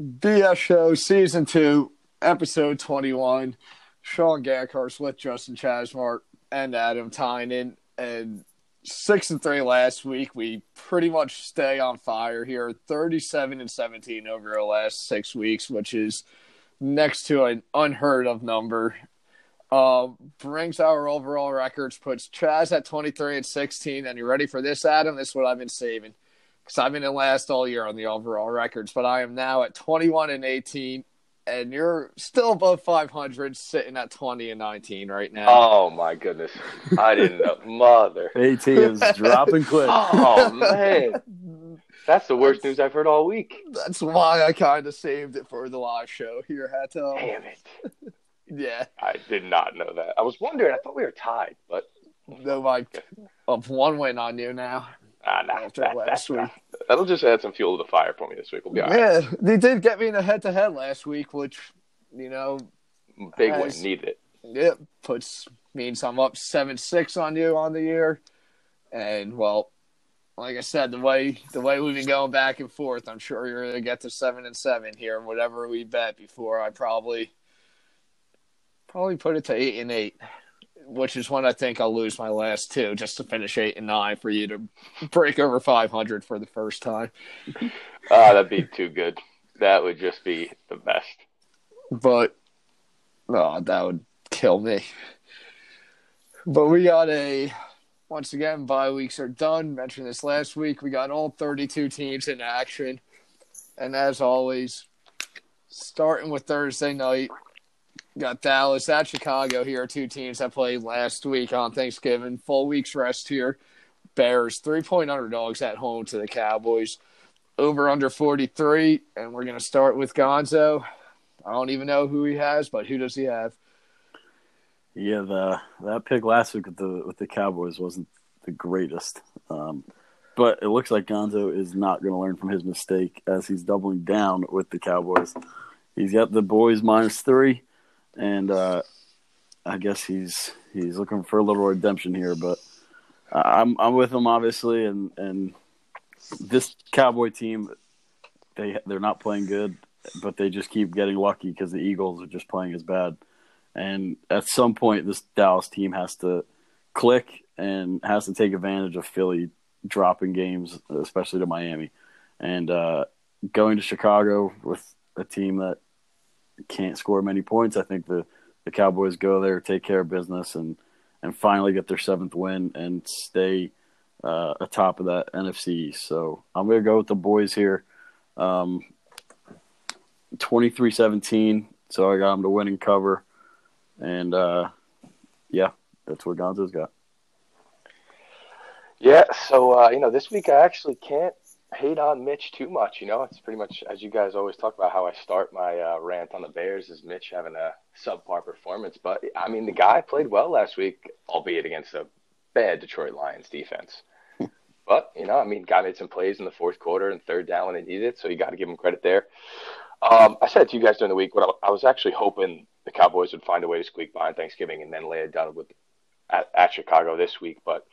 BS Show Season 2, Episode 21. Sean Gankars with Justin Chasmart and Adam Tynan. And 6 and 3 last week. We pretty much stay on fire here. 37 and 17 over the last six weeks, which is next to an unheard of number. Uh, brings our overall records, puts Chaz at 23 and 16. And you ready for this, Adam? This is what I've been saving because I've been in last all year on the overall records, but I am now at 21 and 18, and you're still above 500, sitting at 20 and 19 right now. Oh my goodness, I didn't know, mother. AT is dropping quick. Oh man, that's the worst news I've heard all week. That's why I kind of saved it for the live show here, Hato. Uh, Damn it! Yeah, I did not know that. I was wondering. I thought we were tied, but no, like of one win on you now. Ah, nah, After that, last that- week. that'll just add some fuel to the fire for me this week. We'll be all right. Yeah, they did get me in a head-to-head last week, which you know, Big Nice. win, needed it. yeah, puts means I'm up seven six on you on the year, and well, like I said, the way the way we've been going back and forth, I'm sure you're gonna get to seven and seven here. Whatever we bet before, I probably probably put it to eight and eight, which is when I think I'll lose my last two just to finish eight and nine for you to break over 500 for the first time. Ah, that'd be too good. That would just be the best. but oh, that would kill me. But we got a once again bye weeks are done. Mentioned this last week. We got all 32 teams in action, and as always, starting with Thursday night, got Dallas at Chicago. Here are two teams that played last week on Thanksgiving. Full week's rest here. Bears three point underdogs at home to the Cowboys. Over under 43, and we're going to start with Gonzo. I don't even know who he has, but who does he have? Yeah, the that pick last week with the with the Cowboys wasn't the greatest, um, but it looks like Gonzo is not going to learn from his mistake as he's doubling down with the Cowboys. He's got the boys minus three, and uh, I guess he's he's looking for a little redemption here. But I'm I'm with him obviously, and and this Cowboy team they they're not playing good, but they just keep getting lucky because the Eagles are just playing as bad. And at some point, this Dallas team has to click and has to take advantage of Philly dropping games, especially to Miami. And uh, going to Chicago with a team that can't score many points, I think the, the Cowboys go there, take care of business, and, and finally get their seventh win and stay uh, atop of that NFC. So I'm to go with the boys here. Um, 23-17, so I got them to win and cover. And uh, yeah, that's what Gonzo's got. Yeah, so uh, you know, this week I actually can't hate on Mitch too much. You know, it's pretty much as you guys always talk about how I start my uh, rant on the Bears is Mitch having a subpar performance. But I mean, the guy played well last week, albeit against a bad Detroit Lions defense. But you know, I mean, guy made some plays in the fourth quarter and third down when they needed, it, so you got to give him credit there. Um, I said to you guys during the week, what I, I was actually hoping the Cowboys would find a way to squeak by on Thanksgiving and then lay it down with at, at Chicago this week, but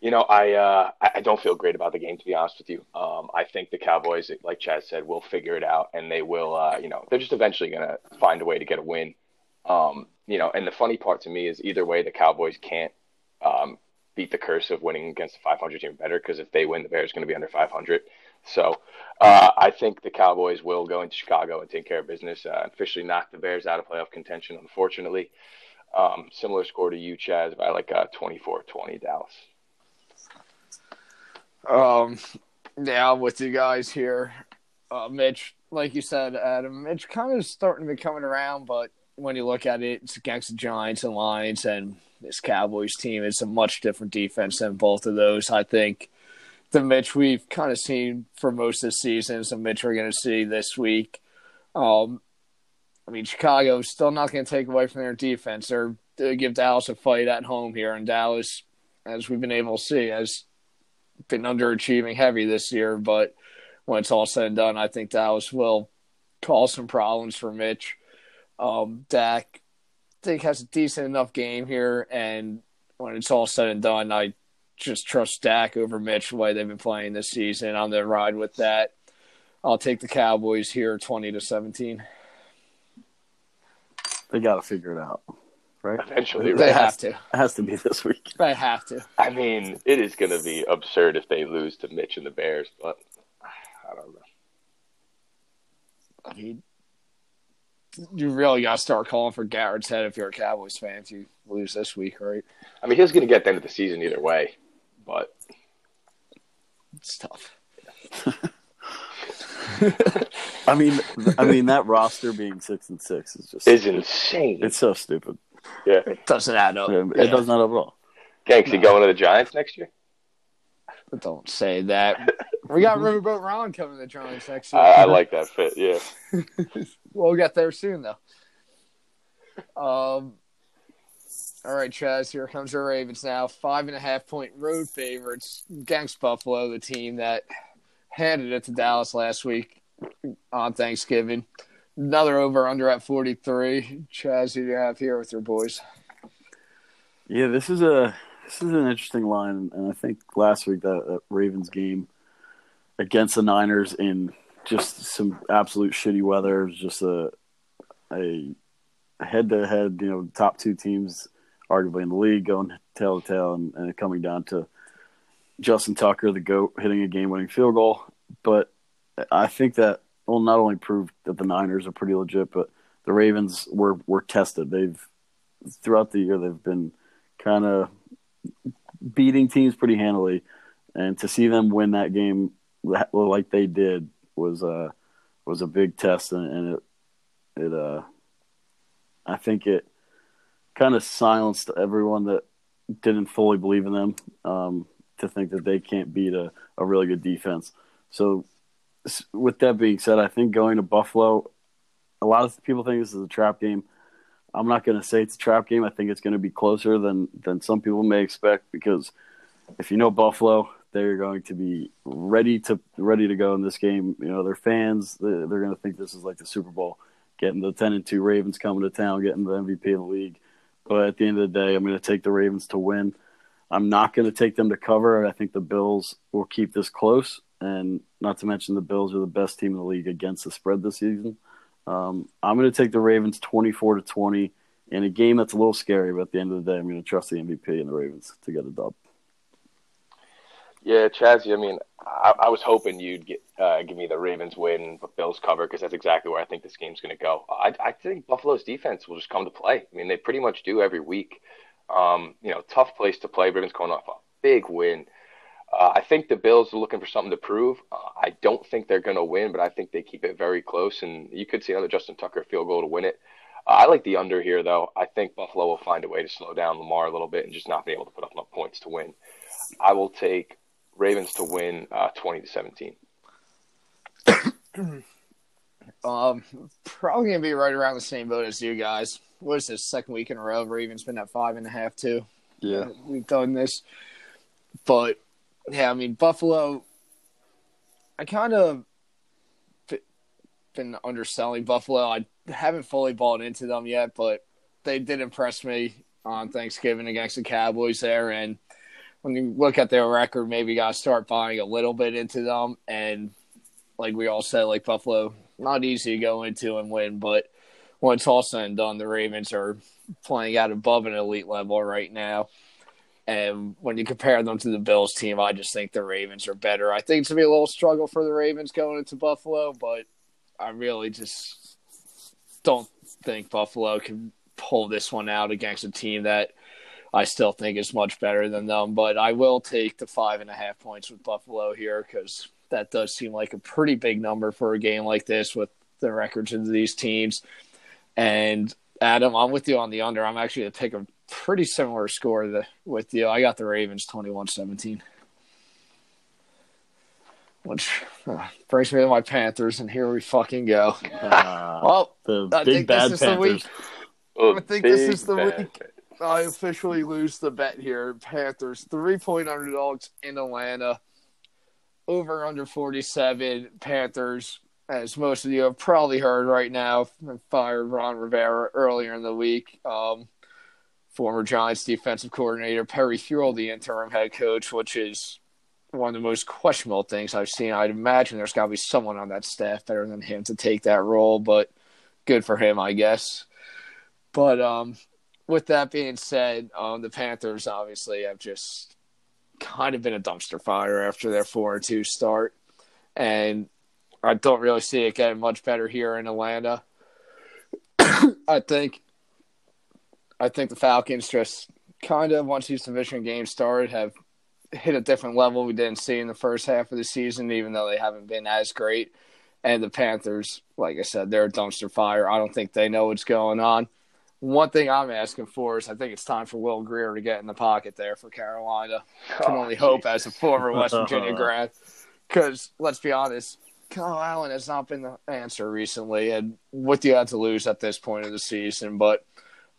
you know, I uh, I don't feel great about the game to be honest with you. Um, I think the Cowboys, like Chad said, will figure it out, and they will. Uh, you know, they're just eventually going to find a way to get a win. Um, you know, and the funny part to me is either way, the Cowboys can't um, beat the curse of winning against a 500 team better because if they win, the Bears are going to be under 500. So uh, I think the Cowboys will go into Chicago and take care of business, uh, officially knock the Bears out of playoff contention. Unfortunately, um, similar score to you, Chaz, by like uh, 24-20 Dallas. Um, yeah, with you guys here. Uh, Mitch, like you said, Adam, Mitch kind of starting to be coming around, but when you look at it, it's against the Giants and Lions, and this Cowboys team It's a much different defense than both of those. I think the Mitch we've kind of seen for most of the season, so Mitch we're going to see this week. Um, I mean, Chicago's still not going to take away from their defense. They give Dallas a fight at home here, and Dallas, as we've been able to see, has been underachieving heavy this year. But when it's all said and done, I think Dallas will cause some problems for Mitch. Um, Dak, I think has a decent enough game here, and when it's all said and done, I just trust Dak over Mitch the way they've been playing this season. On the ride with that. I'll take the Cowboys here, twenty to seventeen. They got to figure it out, right? Eventually, They have to. It has to be this week. They have to. I mean, it is going to be absurd if they lose to Mitch and the Bears, but I don't know. I mean, you really got to start calling for Garrett's head if you're a Cowboys fan if you lose this week, right? I mean, he's going to get the end of the season either way, but It's tough. I mean, I mean that roster being six and six is just is insane. it's so stupid. Yeah. It doesn't add up. It, it does not add up at all. Ganks, you going to the Giants next year? But don't say that. We got Riverboat Ron coming to the Giants next year. I, I like that fit. Yeah. We'll get there soon, though. Um. All right, Chaz. Here comes the Ravens now. Five and a half point road favorites against Buffalo, the team that handed it to Dallas last week on Thanksgiving. Another over under at forty three. Chaz, who do you have here with your boys? Yeah, this is a this is an interesting line, and I think last week that, that Ravens game against the Niners in just some absolute shitty weather, just a a head to head, you know, top two teams arguably in the league going tail to tail, and, and coming down to Justin Tucker, the goat, hitting a game winning field goal. But I think that will not only prove that the Niners are pretty legit, but the Ravens were were tested. They've throughout the year they've been kind of beating teams pretty handily, and to see them win that game like they did was uh was a big test, and, and it it uh I think it kind of silenced everyone that didn't fully believe in them um, to think that they can't beat a, a really good defense. So, with that being said, I think going to Buffalo, a lot of people think this is a trap game. I'm not going to say it's a trap game. I think it's going to be closer than than some people may expect because if you know Buffalo, they're going to be ready to ready to go in this game. You know, their fans they're, going to think this is like the Super Bowl, getting the 10 and 2 Ravens coming to town, getting the MVP of the league. But at the end of the day, I'm going to take the Ravens to win. I'm not going to take them to cover. I think the Bills will keep this close, and not to mention the Bills are the best team in the league against the spread this season. Um, I'm going to take the Ravens 24 to 20 in a game that's a little scary, but at the end of the day, I'm going to trust the MVP and the Ravens to get a dub. Yeah, Chazzy, I mean, I, I was hoping you'd get, uh, give me the Ravens win, but Bills cover because that's exactly where I think this game's going to go. I, I think Buffalo's defense will just come to play. I mean, they pretty much do every week. Um, you know, tough place to play. Ravens coming off a big win. Uh, I think the Bills are looking for something to prove. Uh, I don't think they're going to win, but I think they keep it very close, and you could see another Justin Tucker field goal to win it. Uh, I like the under here, though. I think Buffalo will find a way to slow down Lamar a little bit and just not be able to put up enough points to win. I will take Ravens to win uh, 20 to 17. Um, probably gonna be right around the same boat as you guys. What is this second week in a row? Of Ravens been at five and a half too. Yeah. we've done this, but yeah, I mean Buffalo. I kind of been underselling Buffalo. I haven't fully bought into them yet, but they did impress me on Thanksgiving against the Cowboys there. And when you look at their record, maybe got to start buying a little bit into them. And like we all said, like Buffalo, not easy to go into and win, but when it's all said and done, the Ravens are playing out above an elite level right now. And when you compare them to the Bills team, I just think the Ravens are better. I think it's gonna be a little struggle for the Ravens going into Buffalo, but I really just don't think Buffalo can pull this one out against a team that I still think is much better than them. But I will take the five and a half points with Buffalo here because that does seem like a pretty big number for a game like this with the records of these teams. And Adam, I'm with you on the under. I'm actually going to take a pretty similar score to, with you. I got the Ravens 21 17. Which uh, brings me to my Panthers, and here we fucking go. Uh, Well, the I big think bad this is the Panthers. week. Oh, I think this is the bad. week. I officially lose the bet here. Panthers three point underdogs in Atlanta. Over under forty seven. Panthers, as most of you have probably heard right now, fired Ron Rivera earlier in the week. Um, former Giants defensive coordinator Perry Fewell, the interim head coach, which is one of the most questionable things I've seen. I'd imagine there's got to be someone on that staff better than him to take that role, but good for him, I guess. But um, with that being said, um, the Panthers obviously have just kind of been a dumpster fire after their four and two start, and I don't really see it getting much better here in Atlanta. I think, I think the Falcons just kind of once these division games started have hit a different level we didn't see in the first half of the season, even though they haven't been as great. And the Panthers, like I said, they're a dumpster fire. I don't think they know what's going on. One thing I'm asking for is I think it's time for Will Grier to get in the pocket there for Carolina. Can Oh, only hope as a former West Virginia grad. Because let's be honest, Kyle Allen has not been the answer recently. And what do you have to lose at this point of the season? But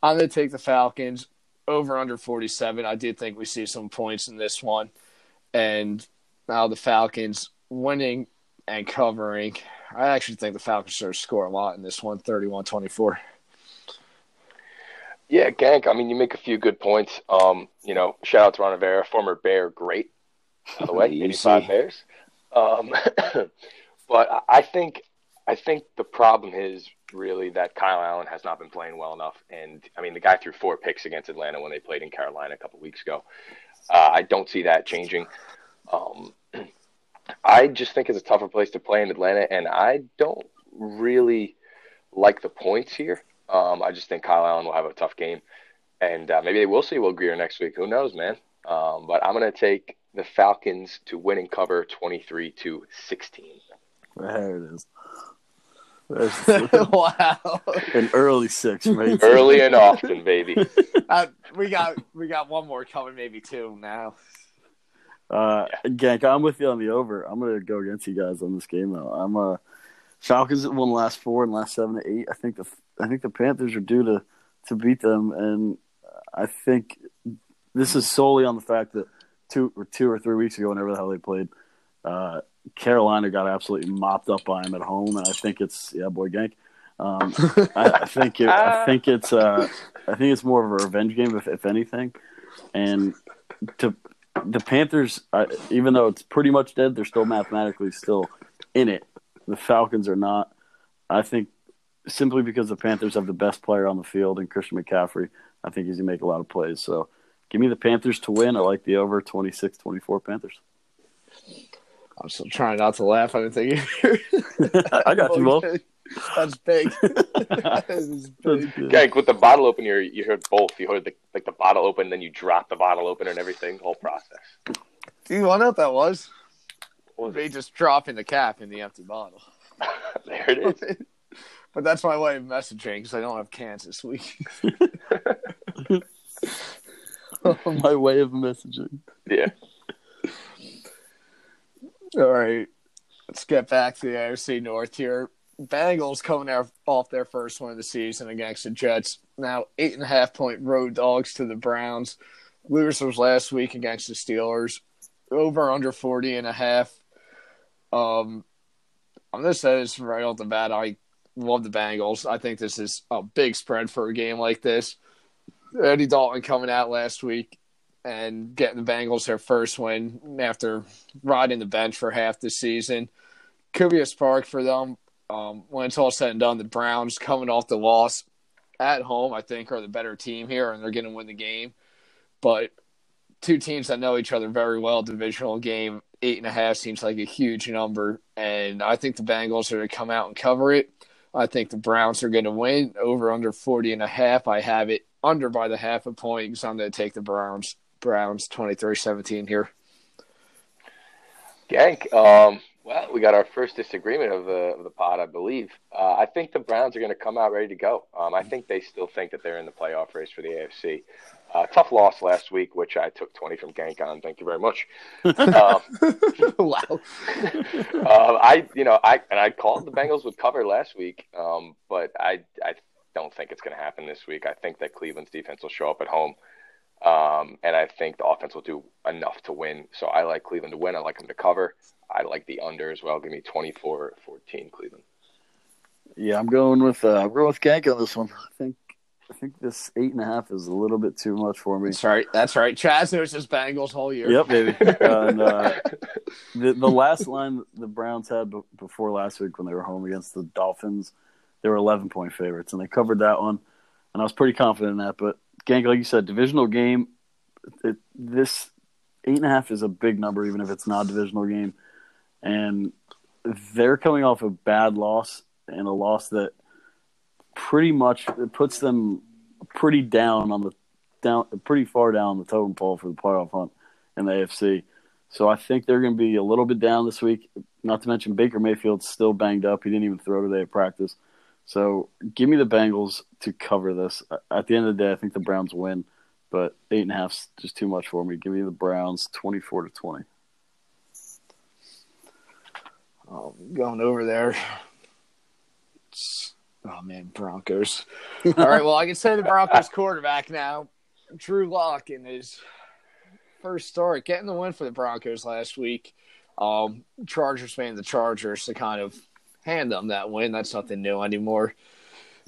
I'm going to take the Falcons over under 47. I did think we see some points in this one. And now the Falcons winning and covering. I actually think the Falcons are going to score a lot in this one, 31 24. Yeah, Gank. I mean, you make a few good points. Um, you know, shout out to Ron Rivera, former Bear great, by the way, Easy. eighty-five Bears. Um, but I- I think, I think the problem is really that Kyle Allen has not been playing well enough. And I mean, the guy threw four picks against Atlanta when they played in Carolina a couple weeks ago. Uh, I don't see that changing. Um, I just think it's a tougher place to play in Atlanta, and I don't really like the points here. Um, I just think Kyle Allen will have a tough game, and uh, maybe they will see Will Grier next week. Who knows, man? Um, but I'm going to take the Falcons to win and cover 23 to 16. There it is. There's wow. an early six, right? Early and often, baby. Uh, we got we got one more coming, maybe two now. Uh, Gank, I'm with you on the over. I'm gonna go against you guys on this game though. I'm uh Falcons won the last four and last seven to eight. I think the I think the Panthers are due to to beat them, and I think this is solely on the fact that two or two or three weeks ago, whenever the hell they played, uh, Carolina got absolutely mopped up by them at home, and I think it's yeah, boy, Gank. Um, I, I think it, I think it's uh, I think it's more of a revenge game if, if anything, and to the Panthers, uh, even though it's pretty much dead, they're still mathematically still in it. The Falcons are not. I think simply because the Panthers have the best player on the field and Christian McCaffrey, I think he's going to make a lot of plays. So give me the Panthers to win. I like the over 26 24 Panthers. I'm still trying not to laugh. I didn't think I got you both. That's big. that is big. Gank, with the bottle opener, you heard both. You heard the, like the bottle open, then you drop the bottle opener and everything, the whole process. Do you want to know what that was? What was Me it? just dropping the cap in the empty bottle. there it is. but that's my way of messaging because I don't have cans this week. My way of messaging. Yeah. All right, let's get back to the AFC North here. Bengals coming out off their first win of the season against the Jets. Now eight and a half point road dogs to the Browns. Losers last week against the Steelers. Over under 40 and a half. Um, I'm gonna say this right off the bat. I love the Bengals. I think this is a big spread for a game like this. Andy Dalton coming out last week and getting the Bengals their first win after riding the bench for half the season. Could Park for them. Um, when it's all said and done, the Browns coming off the loss at home, I think, are the better team here, and they're going to win the game. But two teams that know each other very well, divisional game, eight and a half seems like a huge number, and I think the Bengals are going to come out and cover it. I think the Browns are going to win over under 40 and a half. I have it under by the half a point because I'm going to take the Browns. Browns 23-17 here. Gank, um, well, we got our first disagreement of the of the pod, I believe. Uh, I think the Browns are going to come out ready to go. Um, I think they still think that they're in the playoff race for the AFC. Uh, tough loss last week, which I took twenty from Gank on. Thank you very much. Um, wow. uh, I, you know, I and I called the Bengals would cover last week, um, but I, I don't think it's going to happen this week. I think that Cleveland's defense will show up at home, um, and I think the offense will do enough to win. So I like Cleveland to win. I like them to cover. I like the under as well. Give me 24-14 Cleveland. Yeah, I'm going with uh, I'm going with Gank on this one. I think I think this eight and a half is a little bit too much for me. That's right. That's right. Chaz knows his Bengals whole year. Yep, baby. and uh, the the last line the Browns had b- before last week when they were home against the Dolphins, they were 11 point favorites, and they covered that one. And I was pretty confident in that. But Like you said, divisional game. It, this eight and a half is a big number, even if it's not a divisional game. And they're coming off a bad loss and a loss that pretty much puts them pretty down on the down pretty far down the totem pole for the playoff hunt in the AFC. So I think they're going to be a little bit down this week. Not to mention Baker Mayfield's still banged up. He didn't even throw today at practice. So give me the Bengals to cover this. At the end of the day, I think the Browns win, but eight and a half's just too much for me. Give me the Browns twenty-four to twenty. Oh, going over there. It's, oh man, Broncos. All right, well I can say the Broncos quarterback now, Drew Lock in his first start, getting the win for the Broncos last week. Um, Chargers made the Chargers to kind of hand them that win. That's nothing new anymore.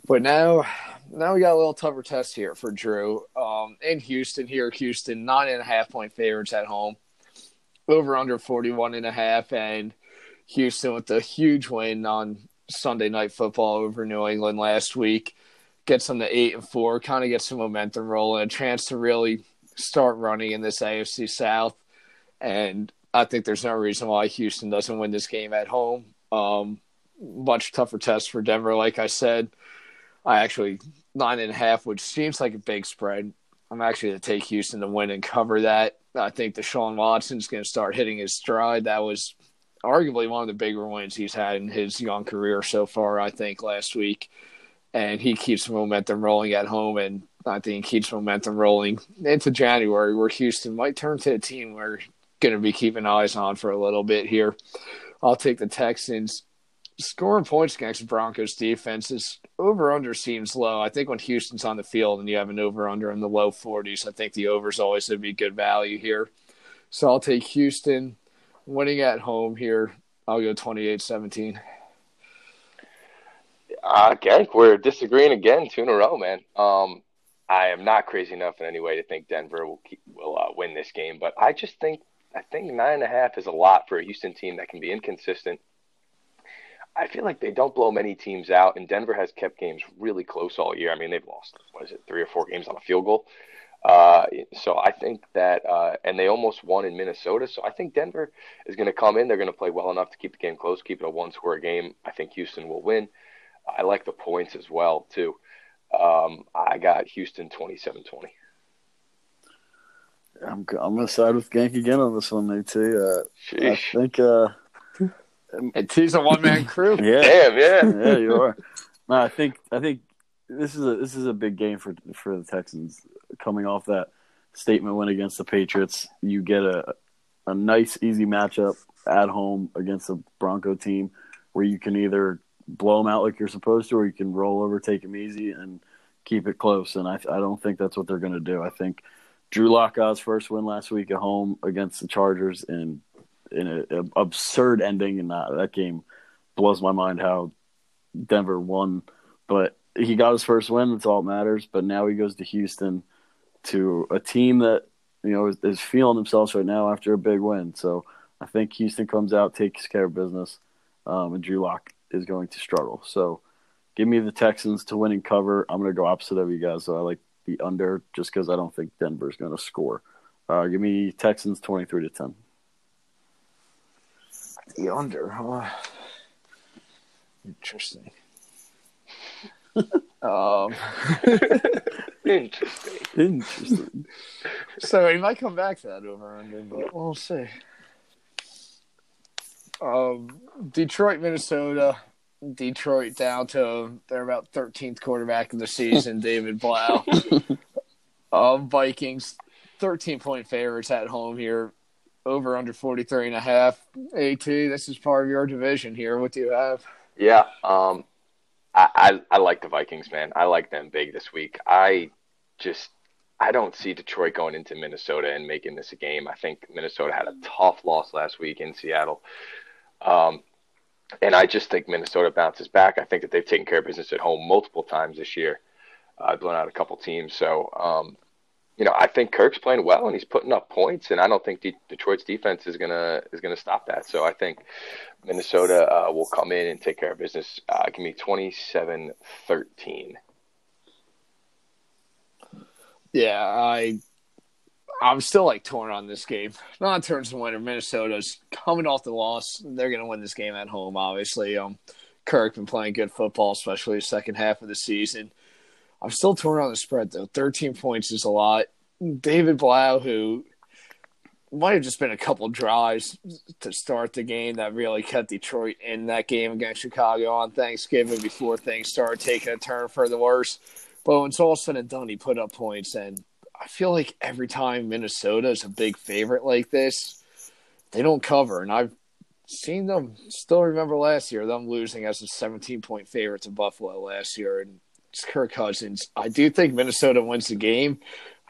But now, now we got a little tougher test here for Drew. Um, in Houston, here, Houston, nine and a half point favorites at home, over under 41 and a half, and Houston with the huge win on Sunday night football over New England last week. Gets them to eight and four, kind of gets some momentum rolling, a chance to really start running in this AFC South. And I think there's no reason why Houston doesn't win this game at home. Um, much tougher test for Denver, like I said. I actually nine and a half, which seems like a big spread. I'm actually going to take Houston to win and cover that. I think Deshaun Watson's going to start hitting his stride. That was arguably one of the bigger wins he's had in his young career so far, I think, last week. And he keeps momentum rolling at home, and I think he keeps momentum rolling into January, where Houston might turn to a team we're going to be keeping eyes on for a little bit here. I'll take the Texans. Scoring points against Broncos defense is over under seems low. I think when Houston's on the field and you have an over under in the low 40s, I think the over's always going to be good value here. So I'll take Houston winning at home here. I'll go 28 17. Uh, gang, we're disagreeing again, two in a row, man. Um, I am not crazy enough in any way to think Denver will keep, will uh, win this game, but I just think I think nine and a half is a lot for a Houston team that can be inconsistent. I feel like they don't blow many teams out, and Denver has kept games really close all year. I mean, they've lost what is it, three or four games on a field goal. Uh, so I think that, uh, and they almost won in Minnesota. So I think Denver is going to come in. They're going to play well enough to keep the game close, keep it a one-score game. I think Houston will win. I like the points as well too. Um, I got Houston 27-20. I'm I'm gonna side with Gank again on this one, Nate. Uh, I think. Uh, and he's a one man crew. yeah, Damn, yeah, yeah, you are. No, I think I think this is a this is a big game for for the Texans coming off that statement win against the Patriots. You get a a nice easy matchup at home against a Bronco team where you can either blow them out like you're supposed to, or you can roll over, take them easy, and keep it close. And I I don't think that's what they're going to do. I think Drew Lock first win last week at home against the Chargers in in an absurd ending, in that, that game blows my mind how Denver won. But he got his first win. That's all that matters. But now he goes to Houston to a team that you know is, is feeling themselves right now after a big win. So I think Houston comes out, takes care of business, um, and Drew Lock is going to struggle. So give me the Texans to win and cover. I'm going to go opposite of you guys. So I like the under just because I don't think Denver's going to score. Uh, give me Texans 23 to 10. The under, huh? Interesting. um, interesting. Interesting. so he might come back to that over under, but we'll see. Um, Detroit, Minnesota. Detroit down to they're about 13th quarterback in the season, David Blough. um, Vikings, 13 point favorites at home here, over under 43 and a half. AT, this is part of your division here. What do you have? Yeah, um, I, I I like the Vikings, man. I like them big this week. I just I don't see Detroit going into Minnesota and making this a game. I think Minnesota had a tough loss last week in Seattle. Um, and I just think Minnesota bounces back. I think that they've taken care of business at home multiple times this year. uh, blown out a couple teams. So, um, you know, I think Kirk's playing well and he's putting up points, and I don't think De- Detroit's defense is gonna is gonna stop that. So I think Minnesota uh, will come in and take care of business. Uh, give me 27-13. Yeah, I I'm still like torn on this game. Not in terms of winner. Minnesota's coming off the loss. They're to win this game at home. Obviously, um, Kirk been playing good football, especially the second half of the season. I'm still torn on the spread though. 13 points is a lot. David Blough, who might have just been a couple drives to start the game that really kept Detroit in that game against Chicago on Thanksgiving before things started taking a turn for the worse. But when it's all said and done, he put up points, and I feel like every time Minnesota is a big favorite like this, they don't cover. And I've seen them still remember last year, them losing as a 17 point favorite to Buffalo last year. And Kirk Cousins. I do think Minnesota wins the game.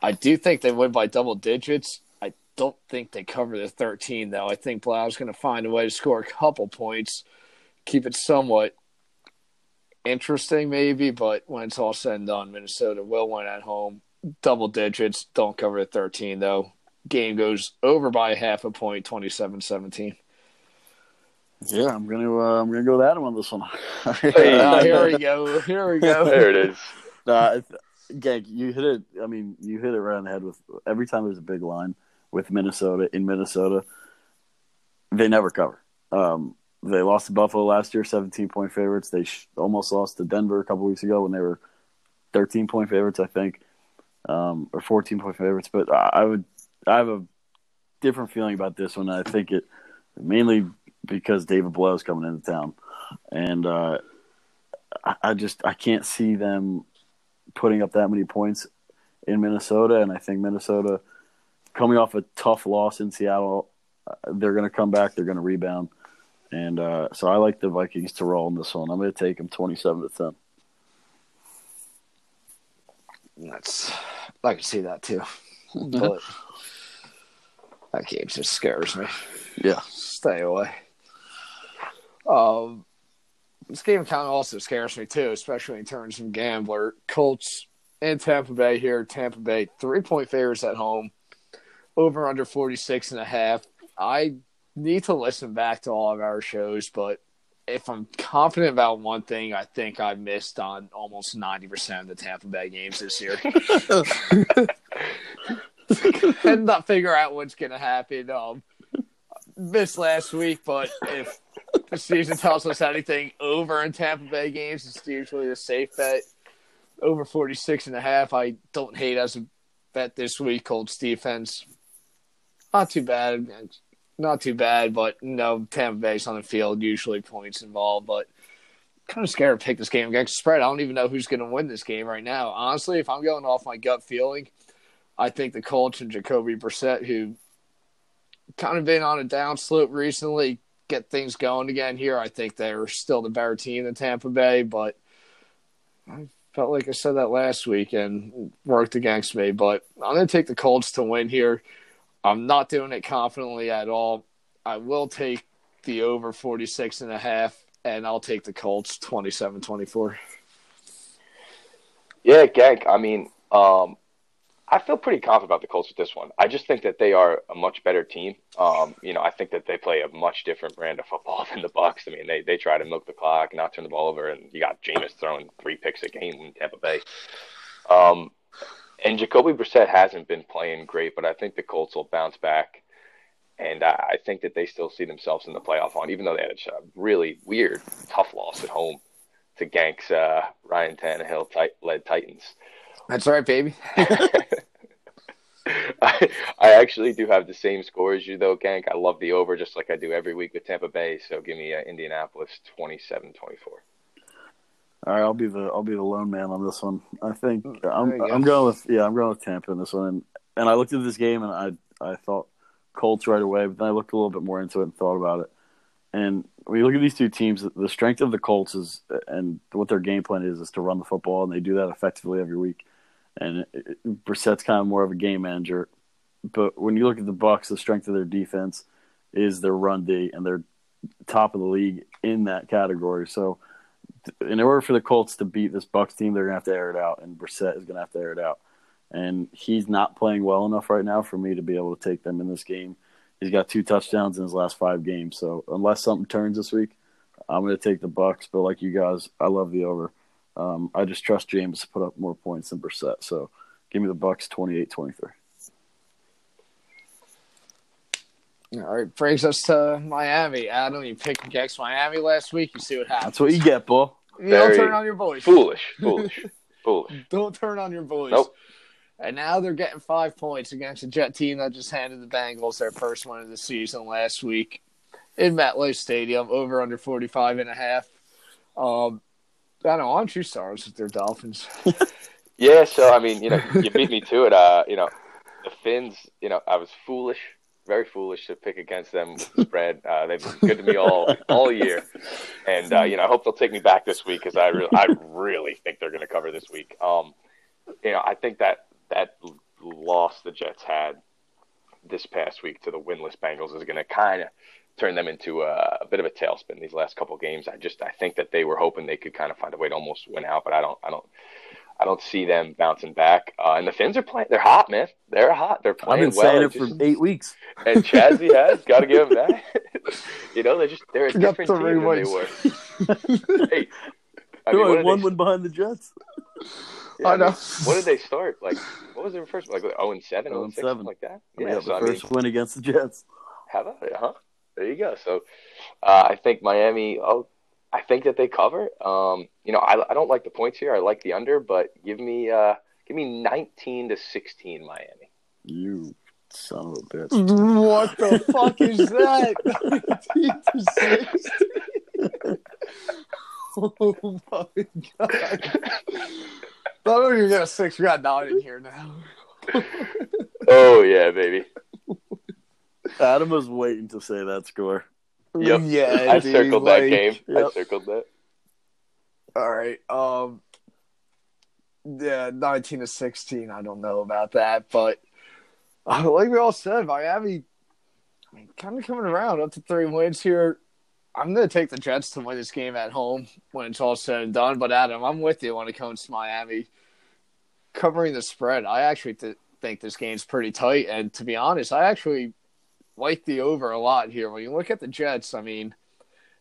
I do think they win by double digits. I don't think they cover the 13, though. I think Blough's going to find a way to score a couple points, keep it somewhat interesting, maybe. But when it's all said and done, Minnesota will win at home. Double digits. Don't cover the 13, though. Game goes over by half a point, 27 17. Yeah, I'm gonna uh, I'm gonna go with Adam on this one. Hey. Uh, here we go. Here we go. There it is. Uh, Gank, you hit it. I mean, you hit it right on the head with every time there's a big line with Minnesota in Minnesota, they never cover. Um, they lost to Buffalo last year, 17 point favorites. They sh- almost lost to Denver a couple weeks ago when they were 13 point favorites, I think, um, or 14 point favorites. But I, I would, I have a different feeling about this one. I think it mainly because David Blough is coming into town, and uh, I, I just I can't see them putting up that many points in Minnesota, and I think Minnesota coming off a tough loss in Seattle, uh, they're going to come back, they're going to rebound, and uh, so I like the Vikings to roll in this one. I'm going to take them 27 to 10. That's I can see that too, but that game just scares me. Yeah, Stay away. Um, this game kind of also scares me too, especially in terms of gambler. Colts and Tampa Bay here. Tampa Bay three point favorites at home, over under 46 and a half. I need to listen back to all of our shows, but if I'm confident about one thing, I think I missed on almost 90% of the Tampa Bay games this year. and not figure out what's going to happen. Um, missed last week, but if the season tells us anything over in Tampa Bay games, it's usually a safe bet. Over 46 and a half, I don't hate as a bet this week. Colts defense, not too bad. Not too bad, but no, Tampa Bay's on the field, usually points involved, but kind of scared to pick this game against spread. I don't even know who's going to win this game right now. Honestly, if I'm going off my gut feeling, I think the Colts and Jacoby Brissett, who kind of been on a down slope recently, get things going again here. I think they're still the better team than Tampa Bay, but I felt like I said that last week and worked against me. But I'm going to take the Colts to win here. I'm not doing it confidently at all. I will take the over 46 and a half, and I'll take the Colts 27 24. Yeah, Gank. I mean, um, I feel pretty confident about the Colts with this one. I just think that they are a much better team. Um, you know, I think that they play a much different brand of football than the Bucs. I mean, they they try to milk the clock, not turn the ball over, and you got Jameis throwing three picks a game in Tampa Bay. Um, and Jacoby Brissett hasn't been playing great, but I think the Colts will bounce back. And I, I think that they still see themselves in the playoff hunt, even though they had a really weird, tough loss at home to Gank's uh, Ryan Tannehill led Titans. That's right, baby. I, I actually do have the same score as you, though, Gank. I love the over just like I do every week with Tampa Bay. So give me uh, Indianapolis 27 24. All right, I'll be the I'll be the lone man on this one. I think Mm, I'm go. I'm going with yeah I'm going with Tampa in this one. And, and I looked at this game and I I thought Colts right away, but then I looked a little bit more into it and thought about it. And when you look at these two teams, the strength of the Colts is and what their game plan is is to run the football, and they do that effectively every week. And Brissett's kind of more of a game manager, but when you look at the Bucs, the strength of their defense is their run D, and they're top of the league in that category. So in order for the Colts to beat this Bucs team, they're gonna have to air it out, and Brissett is gonna have to air it out. And he's not playing well enough right now for me to be able to take them in this game. He's got two touchdowns in his last five games, so unless something turns this week, I'm gonna take the Bucs. But like you guys, I love the over. Um, I just trust Jameis to put up more points than Brissett, so give me the Bucs 28-23. All right, brings us to Miami. Adam, you picked against Miami last week. You see what happens. That's what you get, Bull. You don't turn on your boys. Foolish, foolish, foolish. Don't turn on your boys. Nope. And now they're getting five points against a Jet team that just handed the Bengals their first win of the season last week in MetLife Stadium, over under 45 and a half. Um, I don't know. You start us with their Dolphins? Yeah, so I mean, you know, you beat me to it. Uh, you know, the Finns. You know, I was foolish, very foolish to pick against them spread. Uh, they've been good to me all all year, and uh, you know, I hope they'll take me back this week because I really, I really think they're going to cover this week. Um, you know, I think that that loss the Jets had this past week to the winless Bengals is going to kind of turn them into a, a bit of a tailspin these last couple games. I just I think that they were hoping they could kind of find a way to almost win out, but I don't I don't I don't see them bouncing back. Uh, and the Finns are playing; they're hot, man. They're hot. They're playing I've been well. saying It it for eight weeks. and Chazzy has got to give them that. you know, they're just they're a different team than they were. hey, I mean, like one win behind the Jets. yeah, I I mean, know. what did they start? Like, what was their first? Like, zero and seven, zero and six, 0 and something like that. Yeah, Yeah, the so I mean, first win against the Jets. how about it, huh? There you go. So, uh, I think Miami. Oh, I think that they cover. Um, you know, I, I don't like the points here. I like the under, but give me uh, give me nineteen to sixteen, Miami. You son of a bitch. what the fuck is that? 19 to 16. oh my god! I don't even get a six. We got nine in here now. Oh yeah, baby. Adam was waiting to say that score. Yep. Yeah, I dude, circled that like- game. I circled that. All right. Um. Yeah, nineteen to sixteen. I don't know about that, but uh, like we all said, Miami, I mean, kind of coming around up to three wins here. I'm going to take the Jets to win this game at home when it's all said and done. But Adam, I'm with you when it comes to Miami covering the spread. I actually th- think this game's pretty tight, and to be honest, I actually like the over a lot here. When you look at the Jets, I mean,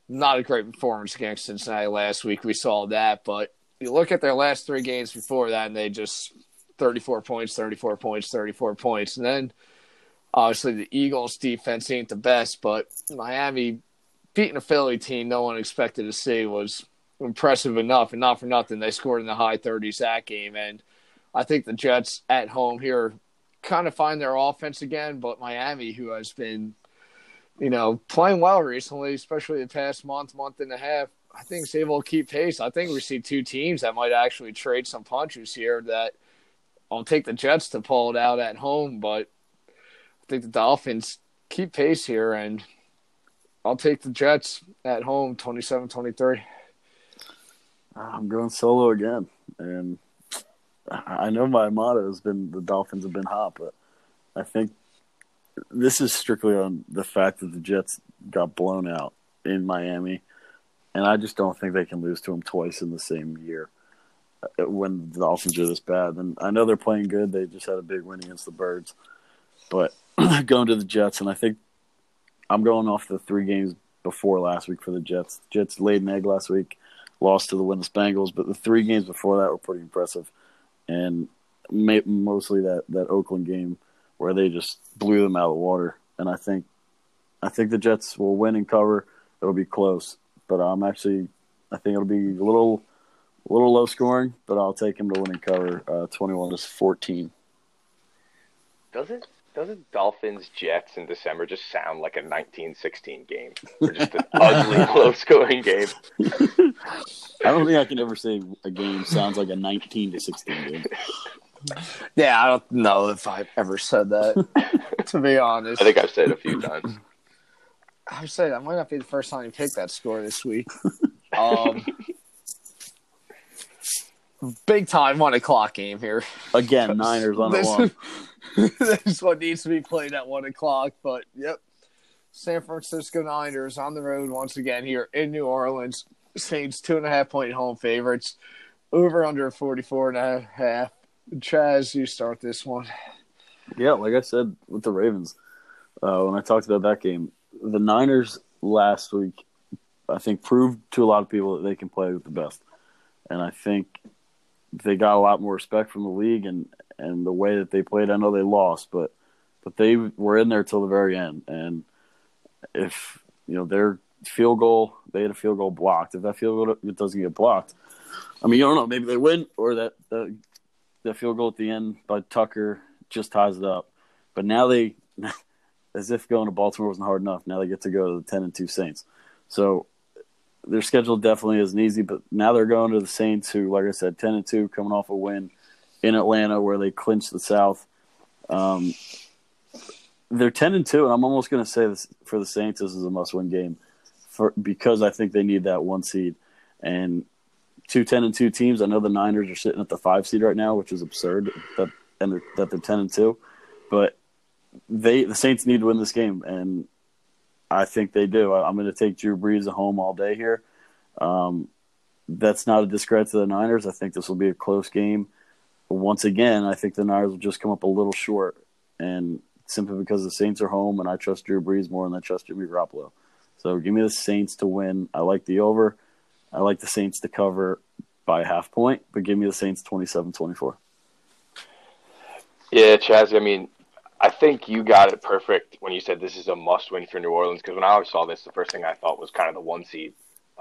not a great performance against Cincinnati last week. We saw that, but you look at their last three games before that, and they just 34 points, 34 points, 34 points. And then obviously the Eagles' defense ain't the best, but Miami beating a Philly team no one expected to see was impressive enough. And not for nothing, they scored in the high 30s that game. And I think the Jets at home here kind of find their offense again, but Miami, who has been, you know, playing well recently, especially the past month, month and a half, I think is able to keep pace. I think we see two teams that might actually trade some punches here that I'll take the Jets to pull it out at home, but I think the Dolphins keep pace here and I'll take the Jets at home 27-23. I'm going solo again, and I know my motto has been the Dolphins have been hot, but I think this is strictly on the fact that the Jets got blown out in Miami, and I just don't think they can lose to them twice in the same year uh, when the Dolphins are this bad. And I know they're playing good; they just had a big win against the Birds, but going to the Jets, and I think I'm going off the three games before last week for the Jets. Jets laid an egg last week lost to the winless Bengals, but the three games before that were pretty impressive, and ma- mostly that that Oakland game where they just blew them out of the water. And I think I think the Jets will win and cover. It'll be close, but I'm actually I think it'll be a little a little low scoring, but I'll take him to win and cover uh, 21 to 14. Doesn't doesn't Dolphins Jets in December just sound like a 1916 game or just an ugly low scoring game? I don't think I can ever say a game sounds like a 19 to 16 game. Yeah, I don't know if I've ever said that, to be honest. I think I've said it a few times. I would say that might not be the first time you picked that score this week. Um, big time one o'clock game here. Again, Niners on the one. this is what needs to be played at one o'clock. But yep, San Francisco Niners on the road once again here in New Orleans. Saints two and a half point home favorites. Over under 44 and a half. Chaz, you start this one. Yeah, like I said with the Ravens, uh, when I talked about that game, the Niners last week, I think, proved to a lot of people that they can play with the best. And I think they got a lot more respect from the league and, and the way that they played. I know they lost, but but they were in there till the very end. And if you know their field goal, they had a field goal blocked. If that field goal doesn't get blocked, I mean, you don't know. Maybe they win, or that the that field goal at the end by Tucker just ties it up. But now they, as if going to Baltimore wasn't hard enough, now they get to go to the ten and two Saints. So their schedule definitely isn't easy. But now they're going to the Saints, who, like I said, ten and two, coming off a win in Atlanta where they clinched the South. Um, they're ten and two, and I'm almost going to say this for the Saints. This is a must-win game for because I think they need that one seed and two 10 and 2 teams. I know the Niners are sitting at the 5 seed right now, which is absurd that and they're, that they're 10 and 2, but they the Saints need to win this game and I think they do. I, am going to take Drew Brees at home all day here. Um, that's not a discredit to the Niners. I think this will be a close game. But once again, I think the Niners will just come up a little short, and simply because the Saints are home, and I trust Drew Brees more than I trust Jimmy Garoppolo. So give me the Saints to win. I like the over. I like the Saints to cover by a half point, but give me the Saints 27-24. Yeah, Chaz. I mean, I think you got it perfect when you said this is a must-win for New Orleans. Because when I saw this, the first thing I thought was kind of the one seed.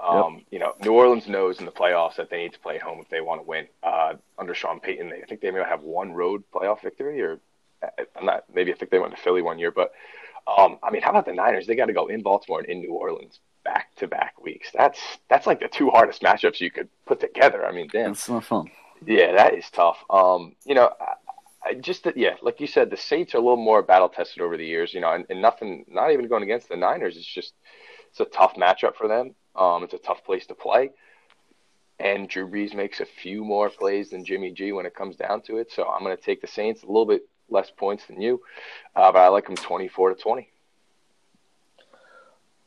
Um, yep. You know, New Orleans knows in the playoffs that they need to play at home if they want to win. Uh, under Sean Payton, they, I think they may have one road playoff victory, or I'm not. Maybe I think they went to Philly one year, but um, I mean, how about the Niners? They got to go in Baltimore and in New Orleans back to back weeks. That's that's like the two hardest matchups you could put together. I mean, damn, that's not fun. Yeah, that is tough. Um, you know, I, I just yeah, like you said, the Saints are a little more battle tested over the years. You know, and, and nothing, not even going against the Niners. It's just it's a tough matchup for them. Um, it's a tough place to play. And Drew Brees makes a few more plays than Jimmy G when it comes down to it. So I'm going to take the Saints a little bit less points than you, uh, but I like them 24 to 20.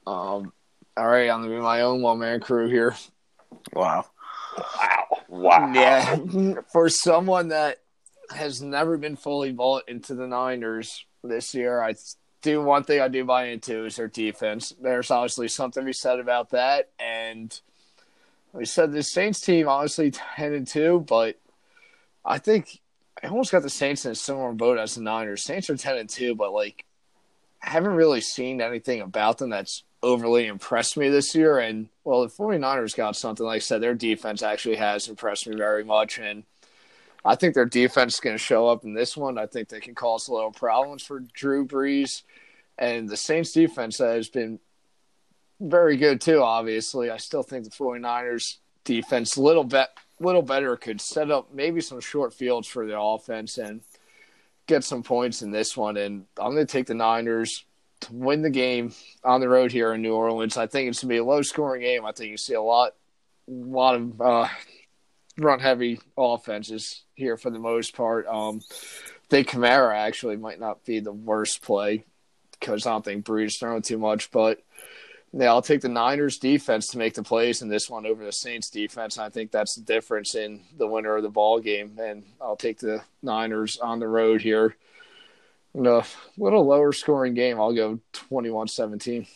Um, all right, I'm gonna be my own one man crew here. Wow. Wow. Wow. Yeah. For someone that has never been fully bought into the Niners this year, I do one thing I do buy into is their defense. There's obviously something be said about that. And we said the Saints team honestly ten and two, but I think I almost got the Saints in a similar boat as the Niners. Saints are ten and two, but like I haven't really seen anything about them that's overly impressed me this year. And well, the 49ers got something. Like I said, their defense actually has impressed me very much. And I think their defense is going to show up in this one. I think they can cause a little problems for Drew Brees. And the Saints defense has been very good too, obviously. I still think the 49ers defense a little bit little better could set up maybe some short fields for the offense and get some points in this one. And I'm going to take the Niners to win the game on the road here in New Orleans. I think it's going to be a low scoring game. I think you see a lot, lot of uh, run heavy offenses here for the most part. Um, I think Kamara actually might not be the worst play because I don't think Brees throwing too much, but yeah, I'll take the Niners defense to make the plays in this one over the Saints defense. I think that's the difference in the winner of the ball game, and I'll take the Niners on the road here. In a little lower scoring game, I'll go 21-17.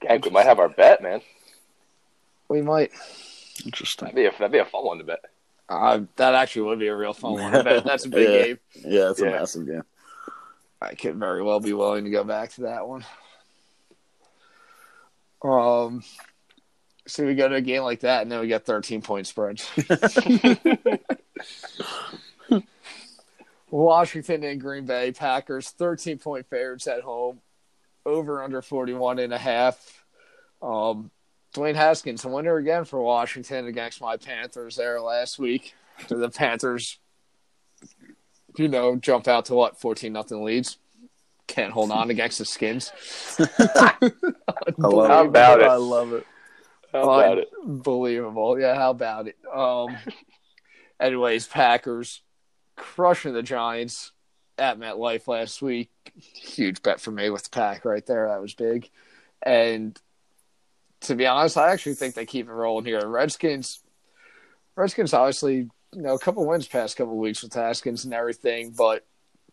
Gang, we might have our bet, man. We might. Interesting. That'd be a, that'd be a fun one to bet. Uh, that actually would be a real fun one to bet. That's a big yeah. game. Yeah, it's Yeah. a massive game. I could very well be willing to go back to that one. Um, so we go to a game like that, and then we got 13 point spreads. Washington and Green Bay Packers 13 point favorites at home, over under 41 and a half. Um, Dwayne Haskins, a winner again for Washington against my Panthers there last week. The Panthers you know, jump out to what fourteen nothing leads. Can't hold on against the Skins. I love How it. about it? I love it. How about it? Unbelievable. Yeah, how about it? Um anyways, Packers crushing the Giants at MetLife last week. Huge bet for me with the pack right there. That was big. And to be honest, I actually think they keep it rolling here. Redskins, Redskins, obviously, you know, a couple wins past couple weeks with Haskins and everything, but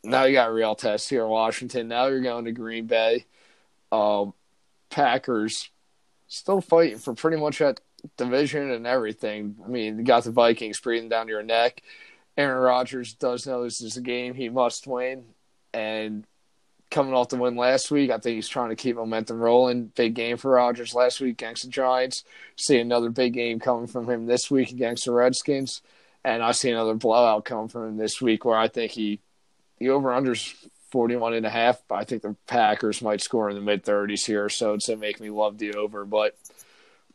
now you got real test here in Washington. Now you're going to Green Bay. Um, Packers still fighting for pretty much that division and everything. I mean, you got the Vikings breathing down your neck. Aaron Rodgers does know this is a game he must win, and coming off the win last week. I think he's trying to keep momentum rolling. Big game for Rodgers last week against the Giants. See another big game coming from him this week against the Redskins. And I see another blowout coming from him this week where I think he the over unders 41 and a half. but I think the Packers might score in the mid 30s here, so it's going to make me love the over. But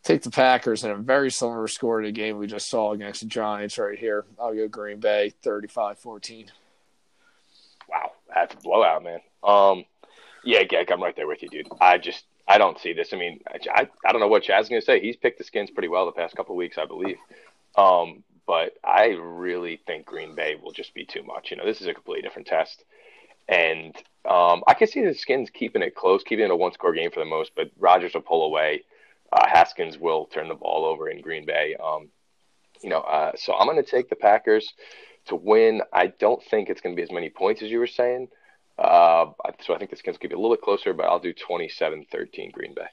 take the Packers in a very similar score to the game we just saw against the Giants right here. I'll go Green Bay 35 14. Wow, that's a blowout, man. Um, yeah, Gek, I'm right there with you, dude. I just I don't see this. I mean, I, I don't know what Chad's going to say. He's picked the skins pretty well the past couple weeks, I believe. Um, but I really think Green Bay will just be too much. You know, this is a completely different test. And um, I can see the Skins keeping it close, keeping it a one score game for the most, but Rodgers will pull away. Uh, Haskins will turn the ball over in Green Bay. Um, you know, uh, so I'm going to take the Packers to win. I don't think it's going to be as many points as you were saying. Uh, so I think this game's going to be a little bit closer, but I'll do 27-13 Green Bay.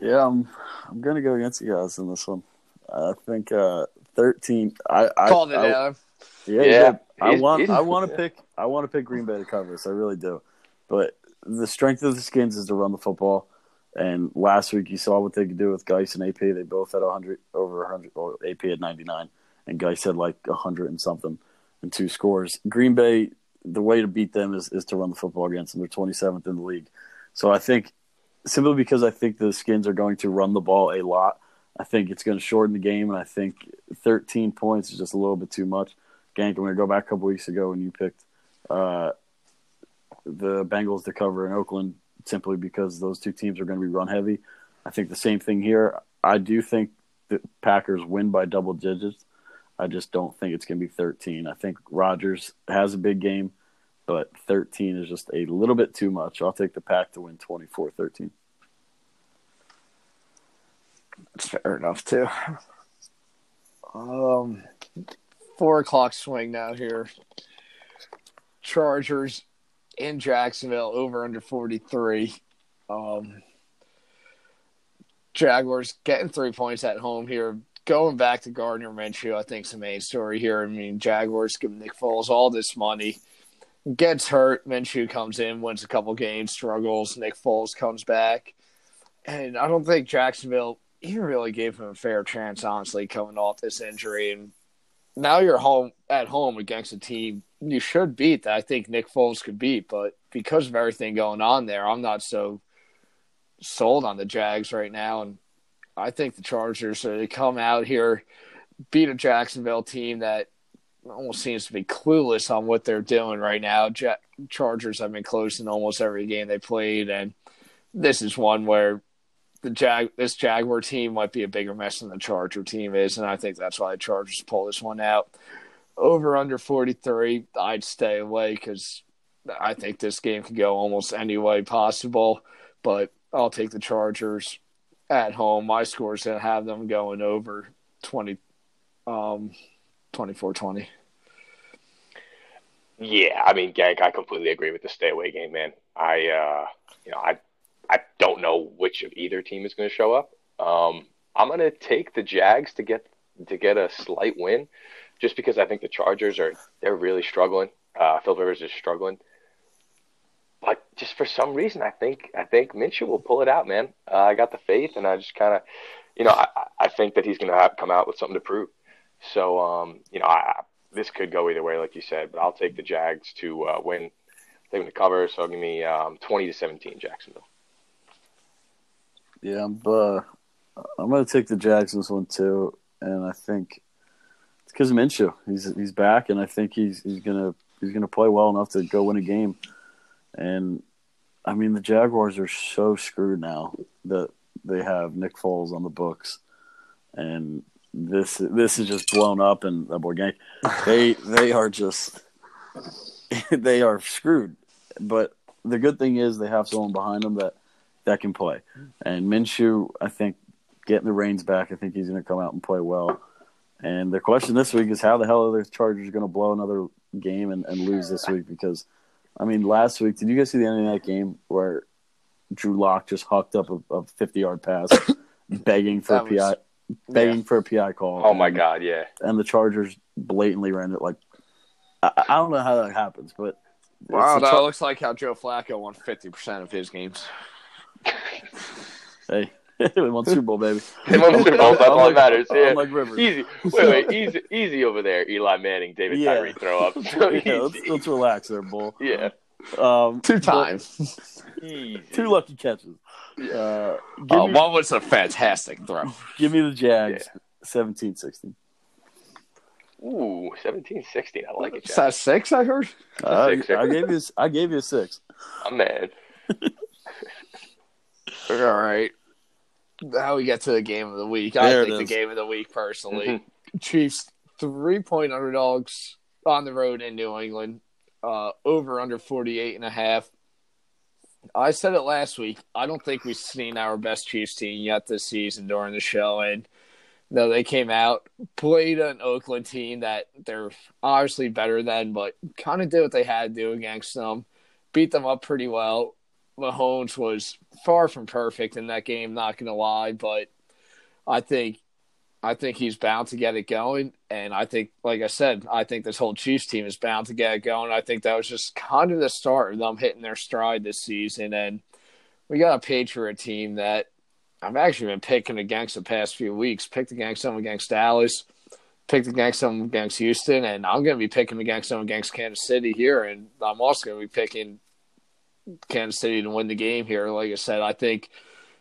Yeah, I'm I'm going to go against you guys in this one. I think uh, 13. I, I called it I, out. Yeah, yeah. I want I want to pick I want to pick Green Bay to cover this. I really do, but the strength of the Skins is to run the football. And last week you saw what they could do with Guice and AP. They both had 100 over 100. Or AP at 99, and Guice had like 100 and something and two scores. Green Bay the way to beat them is, is to run the football against them. They're 27th in the league. So I think simply because I think the Skins are going to run the ball a lot, I think it's going to shorten the game, and I think 13 points is just a little bit too much. Gank, I'm going to go back a couple weeks ago when you picked uh, the Bengals to cover in Oakland simply because those two teams are going to be run heavy. I think the same thing here. I do think the Packers win by double digits. I just don't think it's going to be 13. I think Rodgers has a big game, but 13 is just a little bit too much. I'll take the pack to win 24 13. That's fair enough, too. Um, four o'clock swing now here. Chargers in Jacksonville over under 43. Um, Jaguars getting three points at home here going back to Gardner Minshew, I think is the main story here. I mean, Jaguars give Nick Foles all this money, gets hurt. Minshew comes in, wins a couple games, struggles. Nick Foles comes back, and I don't think Jacksonville even really gave him a fair chance, honestly, coming off this injury. And now you're home at home against a team you should beat that I think Nick Foles could beat, but because of everything going on there, I'm not so sold on the Jags right now. And I think the Chargers they come out here, beat a Jacksonville team that almost seems to be clueless on what they're doing right now. Ja- Chargers have been close in almost every game they played, and this is one where the Jag this Jaguar team might be a bigger mess than the Charger team is, and I think that's why the Chargers pull this one out. Over under forty three, I'd stay away because I think this game could go almost any way possible, but I'll take the Chargers at home. My scores to have them going over 20, um, 24-20. Yeah, I mean, Gank, I completely agree with the stay away game, man. I, uh, you know, I, I don't know which of either team is going to show up. Um, I'm going to take the Jags to get to get a slight win, just because I think the Chargers are they're really struggling. Uh, Phil Rivers is struggling, but just for some reason, I think I think Minshew will pull it out, man. Uh, I got the faith, and I just kind of, you know, I, I think that he's going to come out with something to prove. So, um, you know, I, this could go either way, like you said, but I'll take the Jags to uh, win. They're going to cover, so give me um, twenty to seventeen, Jacksonville. Yeah, I'm. Uh, I'm going to take the Jags this one too, and I think it's because Minshew. He's he's back, and I think he's he's gonna he's gonna play well enough to go win a game. And I mean, the Jaguars are so screwed now that they have Nick Foles on the books, and this this is just blown up. And the boy gang, they they are just they are screwed. But the good thing is they have someone behind them that that can play. And Minshew, I think, getting the reins back, I think he's going to come out and play well. And the question this week is how the hell are the Chargers going to blow another game and, and lose this week? Because, I mean, last week, did you guys see the end of that game where Drew Lock just hucked up a, a 50 yard pass, begging for That a PI, was- begging yeah. for a PI call? Oh my God, yeah. And the Chargers blatantly ran it like, I, I don't know how that happens, but. Wow, that Char- looks like how Joe Flacco won fifty percent of his games. hey, we won Super Bowl, baby. They won the Super Bowl. That's all that matters. Yeah. unlike Rivers. Easy. Wait, wait. Easy, easy over there. Eli Manning, David Yeah. Tyree throw up. So yeah, let's, let's relax there, Bull. Yeah. Um, Two times. Two lucky catches. Uh, give, Oh, me, one was a fantastic throw. give me the Jags, seventeen sixteen. Ooh, 17 16. I like it, Is Jack. that six? I heard. I, six, sir. I gave you, a s- I gave you a six. I'm mad. All right. Now we get to the game of the week. There I it think the game of the week, personally. Mhm. Chiefs three point underdogs on the road in New England. Uh, over under 48 and a half. I said it last week. I don't think we've seen our best Chiefs team yet this season during the show. And no, they came out, played an Oakland team that they're obviously better than, but kind of did what they had to do against them. Beat them up pretty well. Mahomes was far from perfect in that game, not gonna lie, but I think I think he's bound to get it going. And I think, like I said, I think this whole Chiefs team is bound to get it going. I think that was just kind of the start of them hitting their stride this season. And we got a Patriot team that I've actually been picking against the past few weeks. Picked against them against Dallas, picked against them against Houston, and I'm going to be picking against them against Kansas City here. And I'm also going to be picking Kansas City to win the game here. Like I said, I think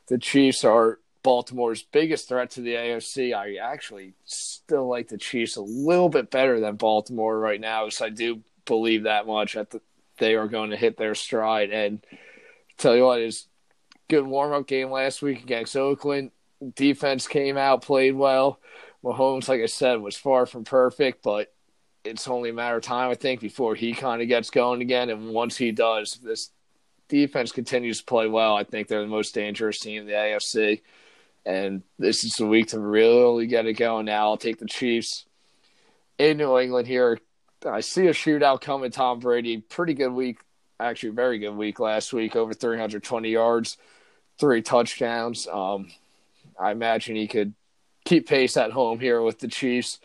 the Chiefs are Baltimore's biggest threat to the AFC. I actually still like the Chiefs a little bit better than Baltimore right now, so I do believe that much that they are going to hit their stride. And tell you what, is good warm up game last week against Oakland. Defense came out, played well. Mahomes, like I said, was far from perfect, but it's only a matter of time, I think, before he kind of gets going again. And once he does, this defense continues to play well. I think they're the most dangerous team in the AFC. And this is the week to really get it going now. I'll take the Chiefs in New England here. I see a shootout coming. Tom Brady, pretty good week, actually, very good week last week, over 320 yards, three touchdowns. Um, I imagine he could keep pace at home here with the Chiefs,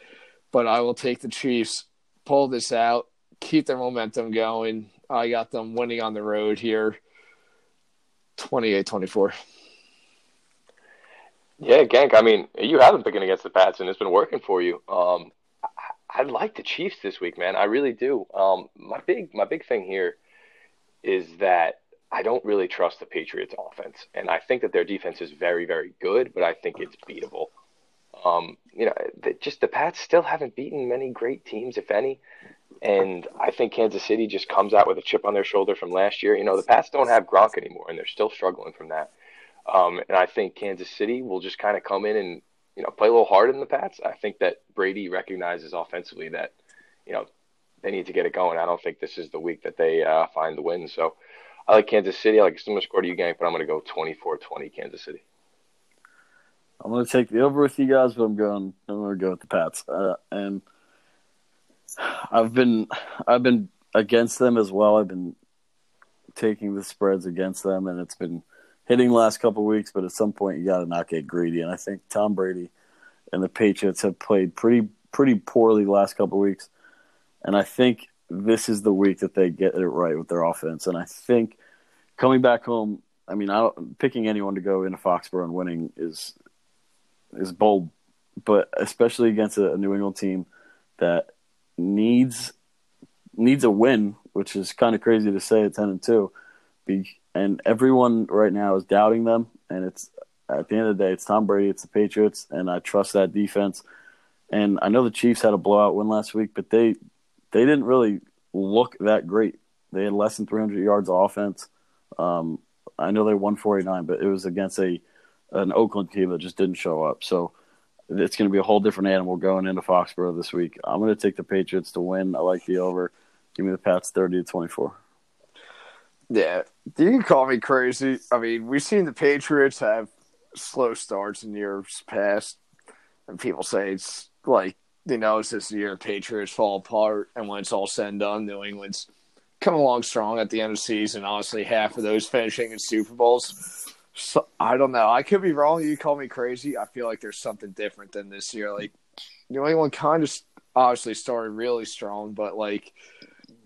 but I will take the Chiefs, pull this out, keep their momentum going. I got them winning on the road here 28 24. Yeah, Gank. I mean, you have been picking against the Pats, and it's been working for you. Um, I, I like the Chiefs this week, man. I really do. Um, my big, my big thing here is that I don't really trust the Patriots' offense, and I think that their defense is very, very good, but I think it's beatable. Um, you know, the, just the Pats still haven't beaten many great teams, if any. And I think Kansas City just comes out with a chip on their shoulder from last year. You know, the Pats don't have Gronk anymore, and they're still struggling from that. Um, and I think Kansas City will just kind of come in and you know play a little harder than the Pats. I think that Brady recognizes offensively that you know they need to get it going. I don't think this is the week that they uh, find the win. So I like Kansas City. I like similar score to you, gang, but I'm going to go 24-20 Kansas City. I'm going to take the over with you guys, but I'm going. I'm going to go with the Pats. Uh, and I've been I've been against them as well. I've been taking the spreads against them, and it's been hitting last couple weeks. But at some point, you got to not get greedy. And I think Tom Brady and the Patriots have played pretty pretty poorly the last couple weeks. And I think this is the week that they get it right with their offense. And I think coming back home, I mean, I picking anyone to go into Foxborough and winning is is bold, but especially against a, a New England team that needs needs a win, which is kind of crazy to say at ten and two. Be, and everyone right now is doubting them, and it's at the end of the day, it's Tom Brady, it's the Patriots, and I trust that defense. And I know the Chiefs had a blowout win last week, but they they didn't really look that great. They had less than 300 yards of offense. Um, I know they won 49, but it was against a an Oakland team that just didn't show up. So it's going to be a whole different animal going into Foxborough this week. I'm going to take the Patriots to win. I like the over. Give me the Pats 30 to 24. Yeah, you can call me crazy. I mean, we've seen the Patriots have slow starts in years past, and people say it's like you know it's this year Patriots fall apart, and when it's all said and done, New England's come along strong at the end of the season. Honestly, half of those finishing in Super Bowls. So, I don't know. I could be wrong. You call me crazy. I feel like there's something different than this year. Like New England kind of obviously started really strong, but like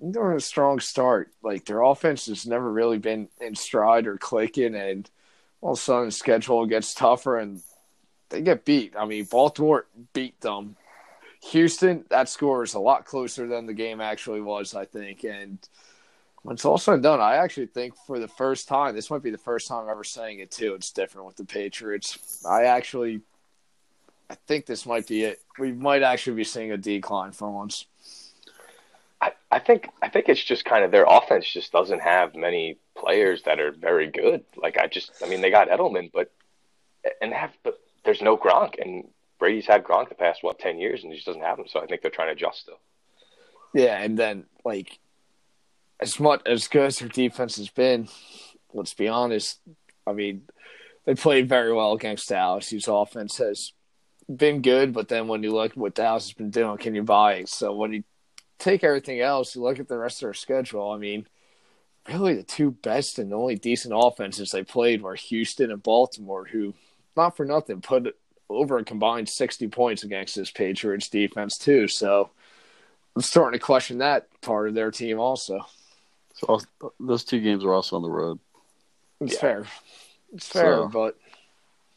they're a strong start. Like their offense has never really been in stride or clicking, and all of a sudden schedule gets tougher and they get beat. I mean, Baltimore beat them. Houston, that score is a lot closer than the game actually was, I think. And when it's all said and done, I actually think for the first time, this might be the first time I'm ever saying it too. It's different with the Patriots. I actually, I think this might be it. We might actually be seeing a decline for once. I, I think I think it's just kind of their offense just doesn't have many players that are very good. Like I just, I mean, they got Edelman, but and have but there's no Gronk, and Brady's had Gronk the past what ten years, and he just doesn't have him. So I think they're trying to adjust still. Yeah, and then like as much as good as their defense has been, let's be honest. I mean, they played very well against Dallas, whose offense has been good. But then when you look at what Dallas has been doing, can you buy it? So when you take everything else, you look at the rest of their schedule. I mean, really the two best and only decent offenses they played were Houston and Baltimore, who, not for nothing, put over a combined 60 points against this Patriots defense, too. So I'm starting to question that part of their team also. So those two games were also on the road. It's yeah. fair. It's fair, so, but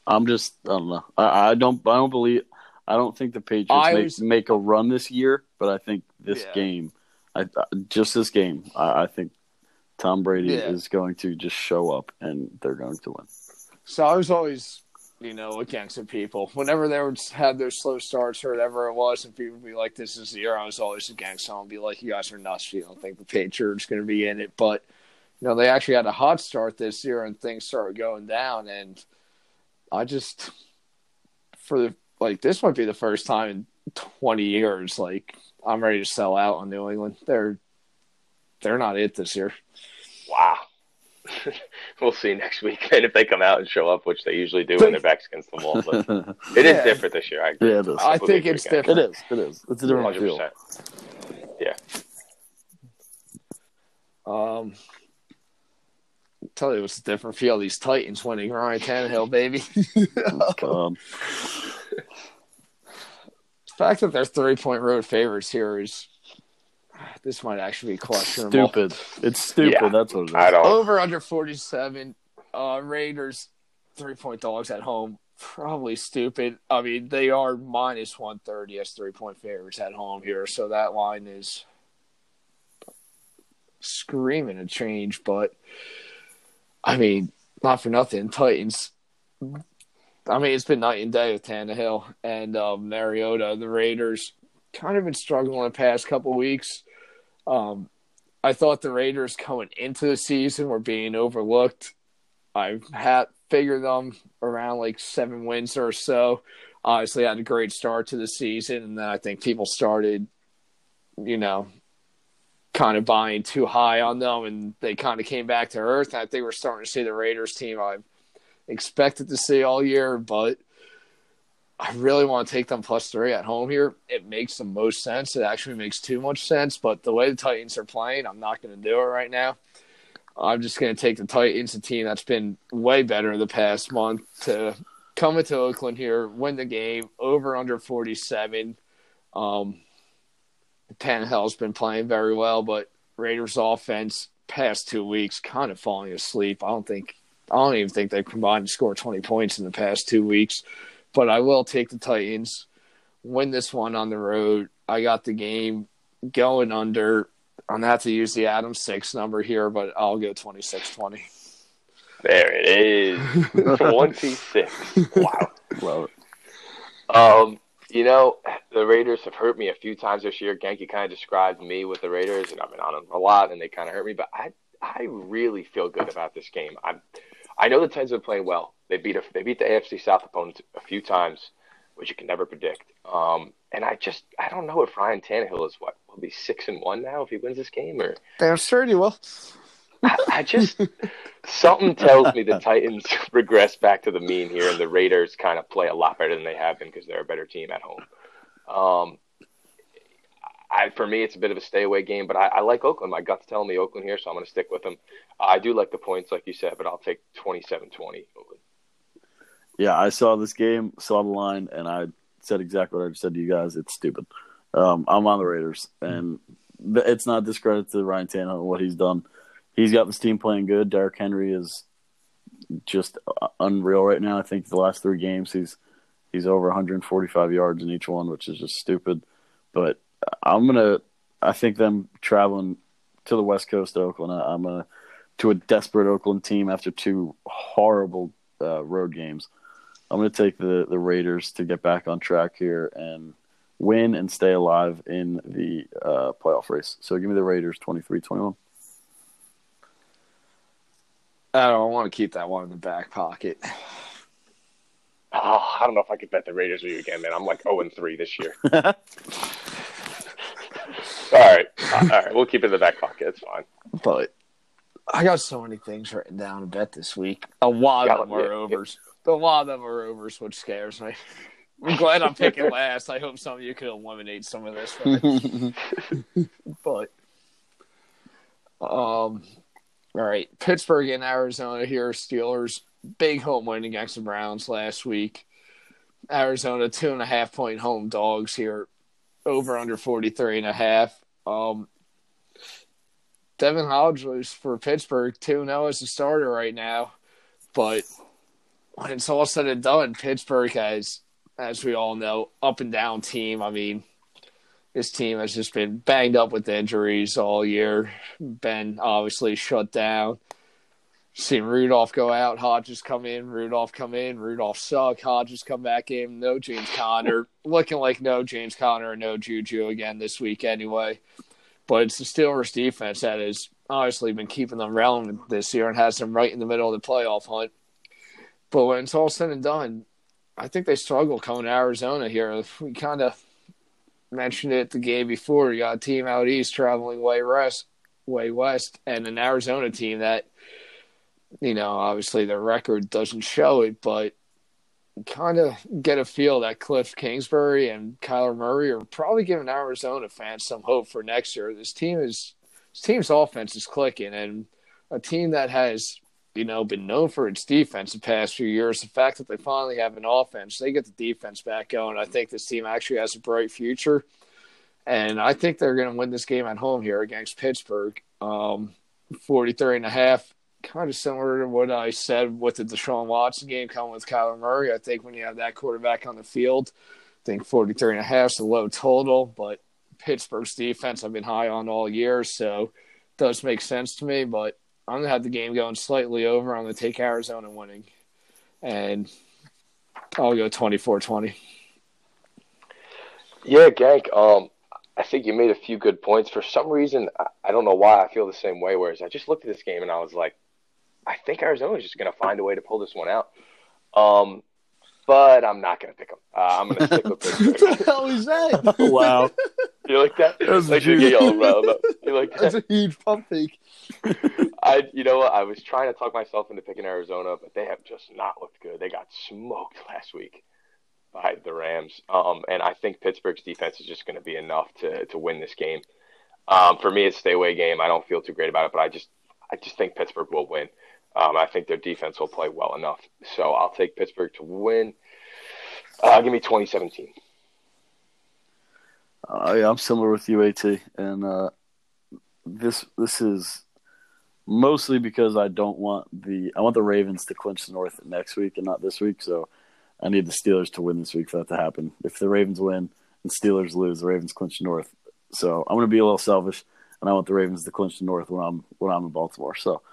I'm just I don't know. I, I, don't I don't believe I don't think the Patriots make, make a run this year, but I think this yeah. game, I just this game, I, I think Tom Brady yeah. is going to just show up and they're going to win. So I was always you know, against the people. Whenever they would have those slow starts or whatever it was, and people would be like, "This is the year," I was always against them. And be like, "You guys are nuts. You don't think the Patriots going to be in it?" But you know, they actually had a hot start this year, and things started going down. And I just, for the like, this might be the first time in twenty years. Like, I'm ready to sell out on New England. They're they're not it this year. Wow. we'll see next weekend if they come out and show up, which they usually do when their backs against the wall. But it is yeah. different this year. I agree. Yeah, it is. I think it's weekend. different. It is. It is. It's a different 100%. feel. Yeah. Um, I'll tell you what's a different feel. These Titans winning Ryan Tannehill, baby. um. The fact that they're three point road favorites here is this might actually be questionable. Stupid. It's stupid. Yeah, That's what it is. I don't. Over under 47. Uh, Raiders, three point dogs at home. Probably stupid. I mean, they are minus 130 as three point favorites at home here. So that line is screaming a change. But, I mean, not for nothing. Titans. I mean, it's been night and day with Tannehill and um, Mariota. The Raiders kind of been struggling the past couple weeks. Um, I thought the Raiders coming into the season were being overlooked. I've had figured them around like seven wins or so. Obviously, had a great start to the season, and then I think people started, you know, kind of buying too high on them, and they kind of came back to earth. I think we're starting to see the Raiders team I've expected to see all year, but I really want to take them plus three at home here. It makes the most sense. It actually makes too much sense, but the way the Titans are playing, I'm not going to do it right now. I'm just going to take the Titans, a team that's been way better in the past month, to come into Oakland here, win the game over under 47. Um, Tannehill's been playing very well, but Raiders offense past two weeks kind of falling asleep. I don't think I don't even think they've combined to score 20 points in the past two weeks but I will take the Titans, win this one on the road. I got the game going under. I'm gonna have to use the Adam six number here, but I'll go 26-20. There it is, 26. wow, love it. Um, you know, the Raiders have hurt me a few times this year. Genki kind of described me with the Raiders, and I've been on them a lot, and they kind of hurt me. But I, I really feel good about this game. I'm, I know the Titans have been playing well. They beat a, they beat the AFC South opponents a few times, which you can never predict. Um, and I just I don't know if Ryan Tannehill is what will be six and one now if he wins this game or they're sure he will. I, I just something tells me the Titans regress back to the mean here, and the Raiders kind of play a lot better than they have been because they're a better team at home. Um, I, for me, it's a bit of a stay away game, but I, I like Oakland. My gut's telling me Oakland here, so I'm going to stick with them. I do like the points, like you said, but I'll take 27 20. Yeah, I saw this game, saw the line, and I said exactly what I just said to you guys. It's stupid. Um, I'm on the Raiders, and it's not discredit to Ryan Tannehill what he's done. He's got this team playing good. Derrick Henry is just unreal right now. I think the last three games he's he's over 145 yards in each one, which is just stupid. But I'm gonna. I think them traveling to the West Coast of Oakland. I'm gonna to a desperate Oakland team after two horrible uh, road games. I'm gonna take the the Raiders to get back on track here and win and stay alive in the uh, playoff race. So give me the Raiders 23-21. I don't want to keep that one in the back pocket. Oh, I don't know if I could bet the Raiders with you again, man. I'm like 0 and 3 this year. all right. All right. We'll keep it in the back pocket. It's fine. But I got so many things written down to bet this week. A lot of them are overs. A lot of them are overs, which scares me. I'm glad I'm picking last. I hope some of you can eliminate some of this. but, um, all right. Pittsburgh and Arizona here. Steelers, big home win against the Browns last week. Arizona, two and a half point home dogs here over under 43 and a half. Um, Devlin Hodges for Pittsburgh, 2 0 as a starter right now. But when it's all said and done, Pittsburgh has, as we all know, up and down team. I mean, this team has just been banged up with injuries all year, been obviously shut down. Seen Rudolph go out, Hodges come in, Rudolph come in, Rudolph suck, Hodges come back in, no James Conner, looking like no James Conner and no Juju again this week anyway. But it's the Steelers defense that has obviously been keeping them relevant this year and has them right in the middle of the playoff hunt. But when it's all said and done, I think they struggle coming to Arizona here. We kind of mentioned it the game before. You got a team out east traveling way west, way west, and an Arizona team that – you know, obviously the record doesn't show it, but kind of get a feel that Cliff Kingsbury and Kyler Murray are probably giving Arizona fans some hope for next year. This team is this team's offense is clicking, and a team that has you know been known for its defense the past few years. The fact that they finally have an offense, they get the defense back going. I think this team actually has a bright future, and I think they're going to win this game at home here against Pittsburgh. Um, 43 and a half kind of similar to what I said with the Deshaun Watson game coming with Kyler Murray. I think when you have that quarterback on the field, I think 43 and a half is a low total, but Pittsburgh's defense I've been high on all year, so it does make sense to me. But I'm gonna have the game going slightly over. I'm gonna take Arizona winning, and I'll go 24-20. Yeah, Gank. Um, I think you made a few good points. For some reason, I don't know why I feel the same way. Whereas I just looked at this game and I was like, I think Arizona's just going to find a way to pull this one out. Um, but I'm not going to pick them. Uh, I'm going to stick with Pittsburgh. what the hell is that? wow. You like that? That's like huge. you You like that? That's a huge pump fake. I, you know what? I was trying to talk myself into picking Arizona, but they have just not looked good. They got smoked last week by the Rams, um, and I think Pittsburgh's defense is just going to be enough to to win this game. Um, for me, it's a stay away game. I don't feel too great about it, but I just I just think Pittsburgh will win. Um, I think their defense will play well enough. So I'll take Pittsburgh to win. Uh, give me 2017. Uh, I'm similar with you, At, and uh, this this is mostly because I don't want the I want the Ravens to clinch the North next week and not this week. So I need the Steelers to win this week for that to happen. If the Ravens win and Steelers lose, the Ravens clinch the North. So I'm going to be a little selfish, and I want the Ravens to clinch the North when I'm when I'm in Baltimore. So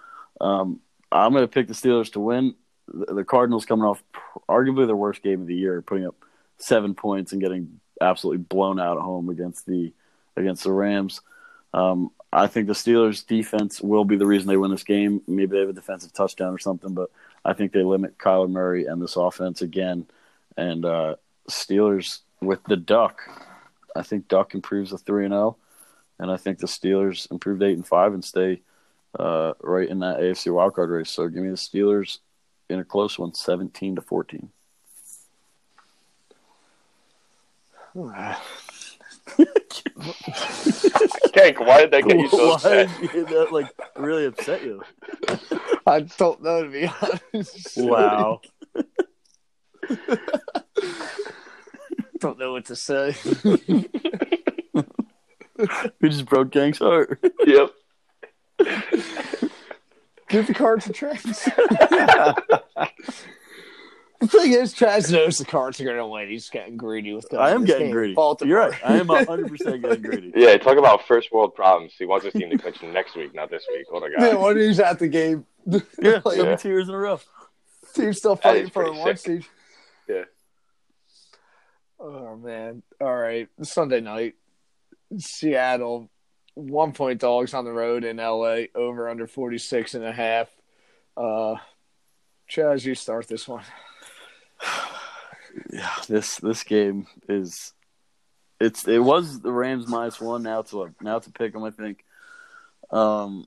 um, I'm going to pick the Steelers to win. The, Cardinals coming off arguably their worst game of the year, putting up seven points and getting absolutely blown out at home against the against the Rams. Um, I think the Steelers' defense will be the reason they win this game. Maybe they have a defensive touchdown or something, but I think they limit Kyler Murray and this offense again. And uh, Steelers with the Duck, I think Duck improves to three and zero, and I think the Steelers improved eight and five and stay uh, right in that AFC wildcard race. So give me the Steelers in a close one, seventeen to fourteen. Tank, why did that get you so Why upset? did that like really upset you? I don't know to be honest. Wow. don't know what to say. We just broke Gang's heart. Yep. Give the cards to Travis. the thing is, Travis knows the cards are going to win. He's getting greedy with them. I am getting game, greedy. Baltimore. You're right. I am hundred percent getting greedy. Yeah, talk about first world problems. He wants his team to clinch next week, not this week. What a guy. Man, when he's at the game, Yeah, like, seven Yeah. tears in a row. team's still fighting for a pretty one seed. Yeah. Oh man! All right, Sunday night, Seattle, one point dogs on the road in LA, over under 46 and a half. Uh, Chaz, you start this one. Yeah, this this game is it's it was the Rams minus one. Now it's a now it's a pick 'em, I think. Um.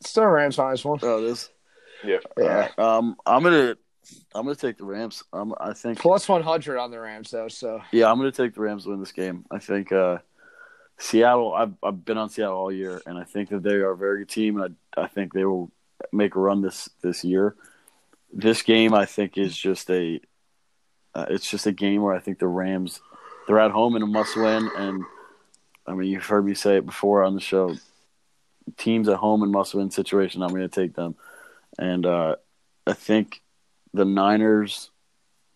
Still Rams minus one. Oh, this. Yeah. Yeah. Um. I'm gonna I'm gonna take the Rams. Um. I think. Plus 100 on the Rams though. So Yeah, I'm going to take the Rams to win this game. I think uh, Seattle. I've I've been on Seattle all year, and I think that they are a very good team, and I, I think they will make a run this this year. This game, I think, is just a. Uh, it's just a game where I think the Rams, they're at home and a must win, and I mean you've heard me say it before on the show. Teams at home and must win situation, I'm going to take them, and uh, I think the Niners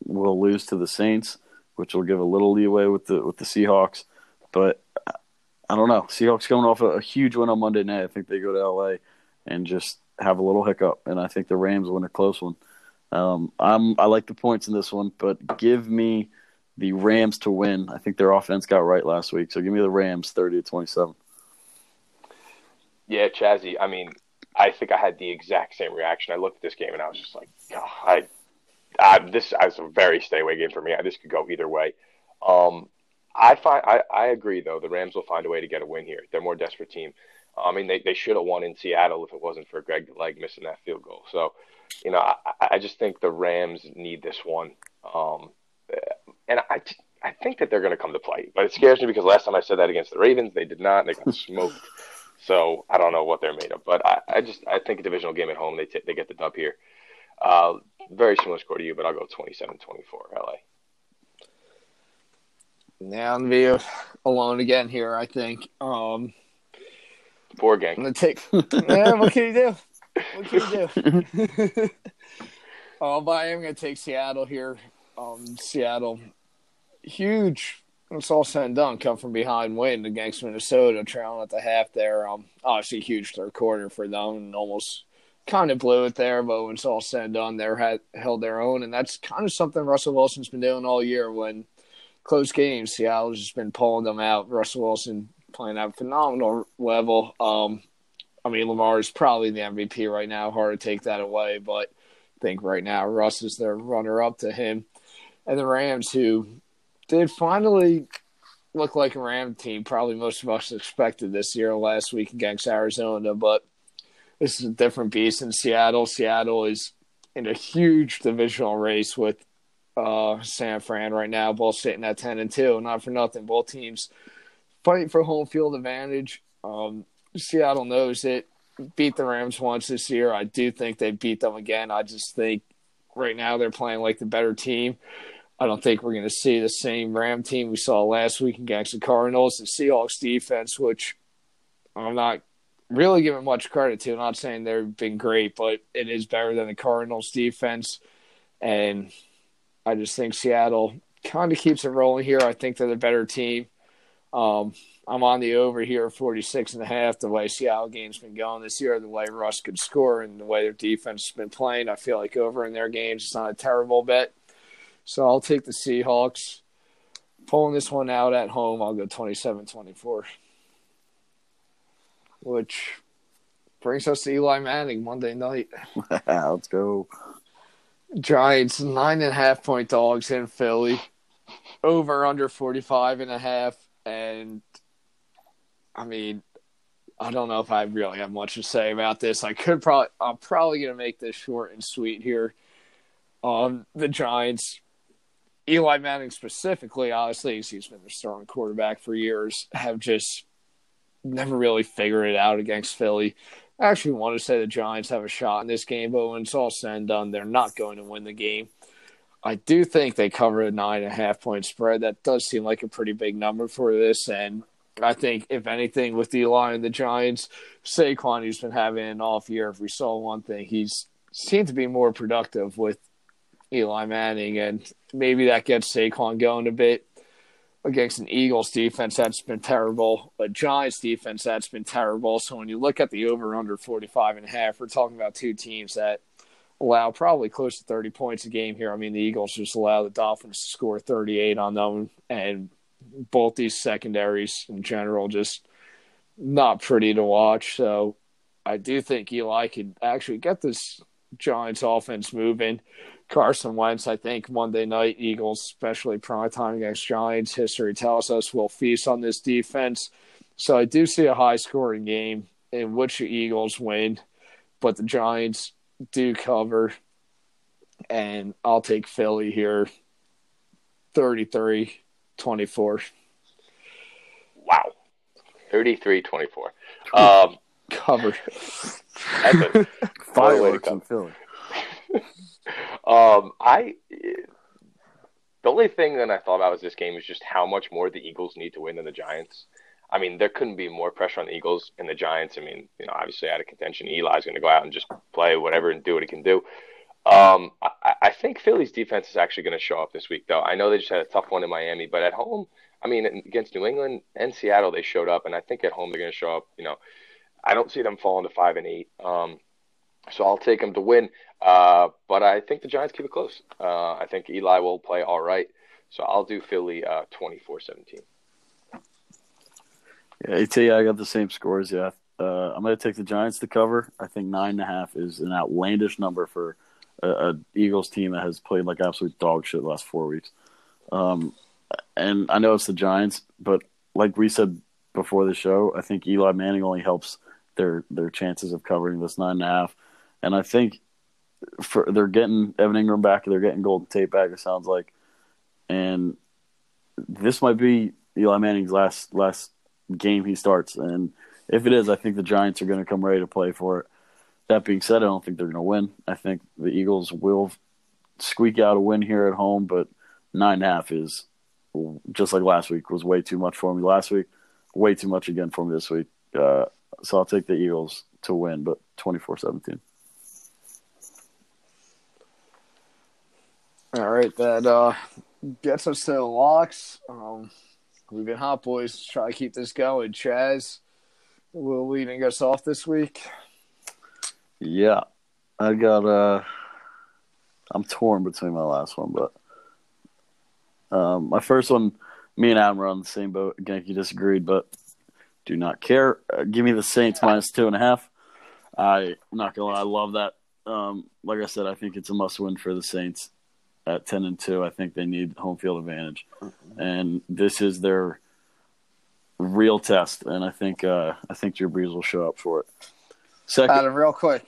will lose to the Saints which will give a little leeway with the with the Seahawks. But I don't know. Seahawks coming off a, a huge win on Monday night. I think they go to LA and just have a little hiccup, and I think the Rams win a close one. Um, I'm I like the points in this one, but give me the Rams to win. I think their offense got right last week, so give me the Rams thirty to twenty seven. Yeah, Chazzy. I mean, I think I had the exact same reaction. I looked at this game and I was just like, God, I, I this is a very stay away game for me. This could go either way. Um, I find I, I agree though. The Rams will find a way to get a win here. They're a more desperate team. I mean, they, they should have won in Seattle if it wasn't for Greg Leg missing that field goal. So, you know, I, I just think the Rams need this one. Um, and I, I think that they're going to come to play, but it scares me because last time I said that against the Ravens, they did not. And they got smoked. So I don't know what they're made of, but I, I just I think a divisional game at home they t- they get the dub here. Uh, very similar score to you, but I'll go 27-24 LA. Now I'm gonna be alone again here. I think. Um, Poor I'm gang. gonna take. yeah, what can you do? What can you do? um, but I am gonna take Seattle here. Um, Seattle, huge. It's all said and done. Come from behind, win against Minnesota, trailing at the half. There, um, obviously huge third quarter for them, and almost kind of blew it there. But when it's all said and done, they're had held their own, and that's kind of something Russell Wilson's been doing all year. When close games, Seattle's just been pulling them out. Russell Wilson playing at a phenomenal level. Um, I mean, Lamar is probably the MVP right now. Hard to take that away, but I think right now Russ is the runner up to him. And the Rams, who did finally look like a Ram team, probably most of us expected this year last week against Arizona, but this is a different beast in Seattle. Seattle is in a huge divisional race with uh, San Fran right now, both sitting at 10 and 2. Not for nothing. Both teams fighting for home field advantage. Um, Seattle knows it. Beat the Rams once this year. I do think they beat them again. I just think right now they're playing like the better team. I don't think we're going to see the same Ram team we saw last week against the Cardinals. The Seahawks defense, which I'm not really giving much credit to. I'm not saying they've been great, but it is better than the Cardinals defense. And I just think Seattle kind of keeps it rolling here. I think they're the better team. Um, I'm on the over here, 46 and a half. The way Seattle game's been going this year, the way Russ could score, and the way their defense has been playing, I feel like over in their games it's not a terrible bet. So I'll take the Seahawks. Pulling this one out at home, I'll go 27 24. Which brings us to Eli Manning Monday night. Let's go. Giants, nine and a half point dogs in Philly. Over under 45 and a half. And I mean, I don't know if I really have much to say about this. I could probably, I'm probably going to make this short and sweet here. Um, the Giants, Eli Manning specifically, obviously, he's been the starting quarterback for years, have just never really figured it out against Philly. I actually want to say the Giants have a shot in this game, but when it's all said and done, they're not going to win the game. I do think they cover a nine and a half point spread. That does seem like a pretty big number for this. And I think, if anything, with Eli and the Giants, Saquon, who's been having an off year, if we saw one thing, he's seemed to be more productive with Eli Manning. And maybe that gets Saquon going a bit against an Eagles defense that's been terrible, a Giants defense that's been terrible. So when you look at the over under 45 and a half, we're talking about two teams that allow probably close to 30 points a game here. I mean, the Eagles just allow the Dolphins to score 38 on them, and both these secondaries in general just not pretty to watch. So I do think Eli could actually get this Giants offense moving. Carson Wentz, I think Monday night Eagles, especially prime time against Giants, history tells us will feast on this defense. So I do see a high scoring game in which the Eagles win, but the Giants do cover. And I'll take Philly here 33 24. Wow. 33 24. Um, cover. Fireworks in Philly. Um, I the only thing that I thought about was this game is just how much more the Eagles need to win than the Giants. I mean, there couldn't be more pressure on the Eagles and the Giants. I mean, you know, obviously out of contention, Eli's going to go out and just play whatever and do what he can do. Um, I, I think Philly's defense is actually going to show up this week, though. I know they just had a tough one in Miami, but at home, I mean, against New England and Seattle, they showed up, and I think at home they're going to show up. You know, I don't see them falling to five and eight. Um, so I'll take them to win. Uh, but I think the Giants keep it close. Uh, I think Eli will play all right. So I'll do Philly uh, 24-17. Yeah, I I got the same scores. Yeah, uh, I'm going to take the Giants to cover. I think nine and a half is an outlandish number for a, a Eagles team that has played like absolute dog shit the last four weeks. Um, and I know it's the Giants, but like we said before the show, I think Eli Manning only helps their their chances of covering this nine and a half. And I think for they're getting Evan Engram back, they're getting Golden Tate back. It sounds like, and this might be Eli Manning's last last game he starts. And if it is, I think the Giants are going to come ready to play for it. That being said, I don't think they're going to win. I think the Eagles will squeak out a win here at home, but nine and a half is just like last week was way too much for me last week, way too much again for me this week. Uh, so I'll take the Eagles to win, but 24-17. All right, that uh, gets us to the locks. Um, we've been hot boys. Try to keep this going. Chaz, will leading us off this week. Yeah, I got. Uh, I'm torn between my last one, but um, my first one, me and Adam were on the same boat. You disagreed, but do not care. Uh, give me the Saints minus two and a half. I, I'm not gonna lie, I love that. Um, like I said, I think it's a must win for the Saints at 10 and 2. I think they need home field advantage. And this is their real test and I think uh, I think Drew Brees will show up for it. Second Adam, real quick.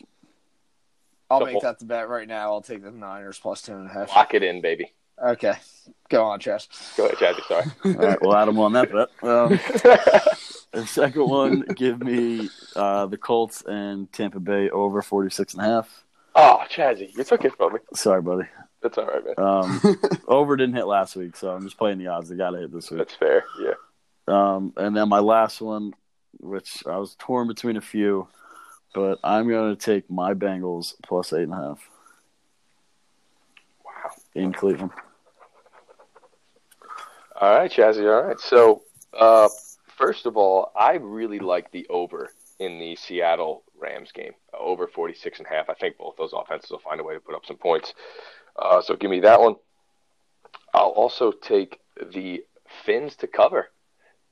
I'll make that the bet right now. I'll take the Niners plus two and a half. Lock it in, baby. Okay. Go on, Chaz. Go ahead, Chazzy. Sorry. All right, well, Adam on that bet. Um, the second one, give me uh, the Colts and Tampa Bay over 46 and a half. Oh, Chazzy, you took it from me. Sorry, buddy. That's all right, man. Um, over didn't hit last week, so I'm just playing the odds. They got to hit this week. That's fair. Yeah. Um, and then my last one, which I was torn between a few, but I'm going to take my Bengals plus eight and a half Wow. in Cleveland. All right, Chazzy. All right. So, uh, first of all, I really like the over in the Seattle Rams game, uh, over 46 and a half. I think both those offenses will find a way to put up some points. Uh, so give me that one. I'll also take the Fins to cover.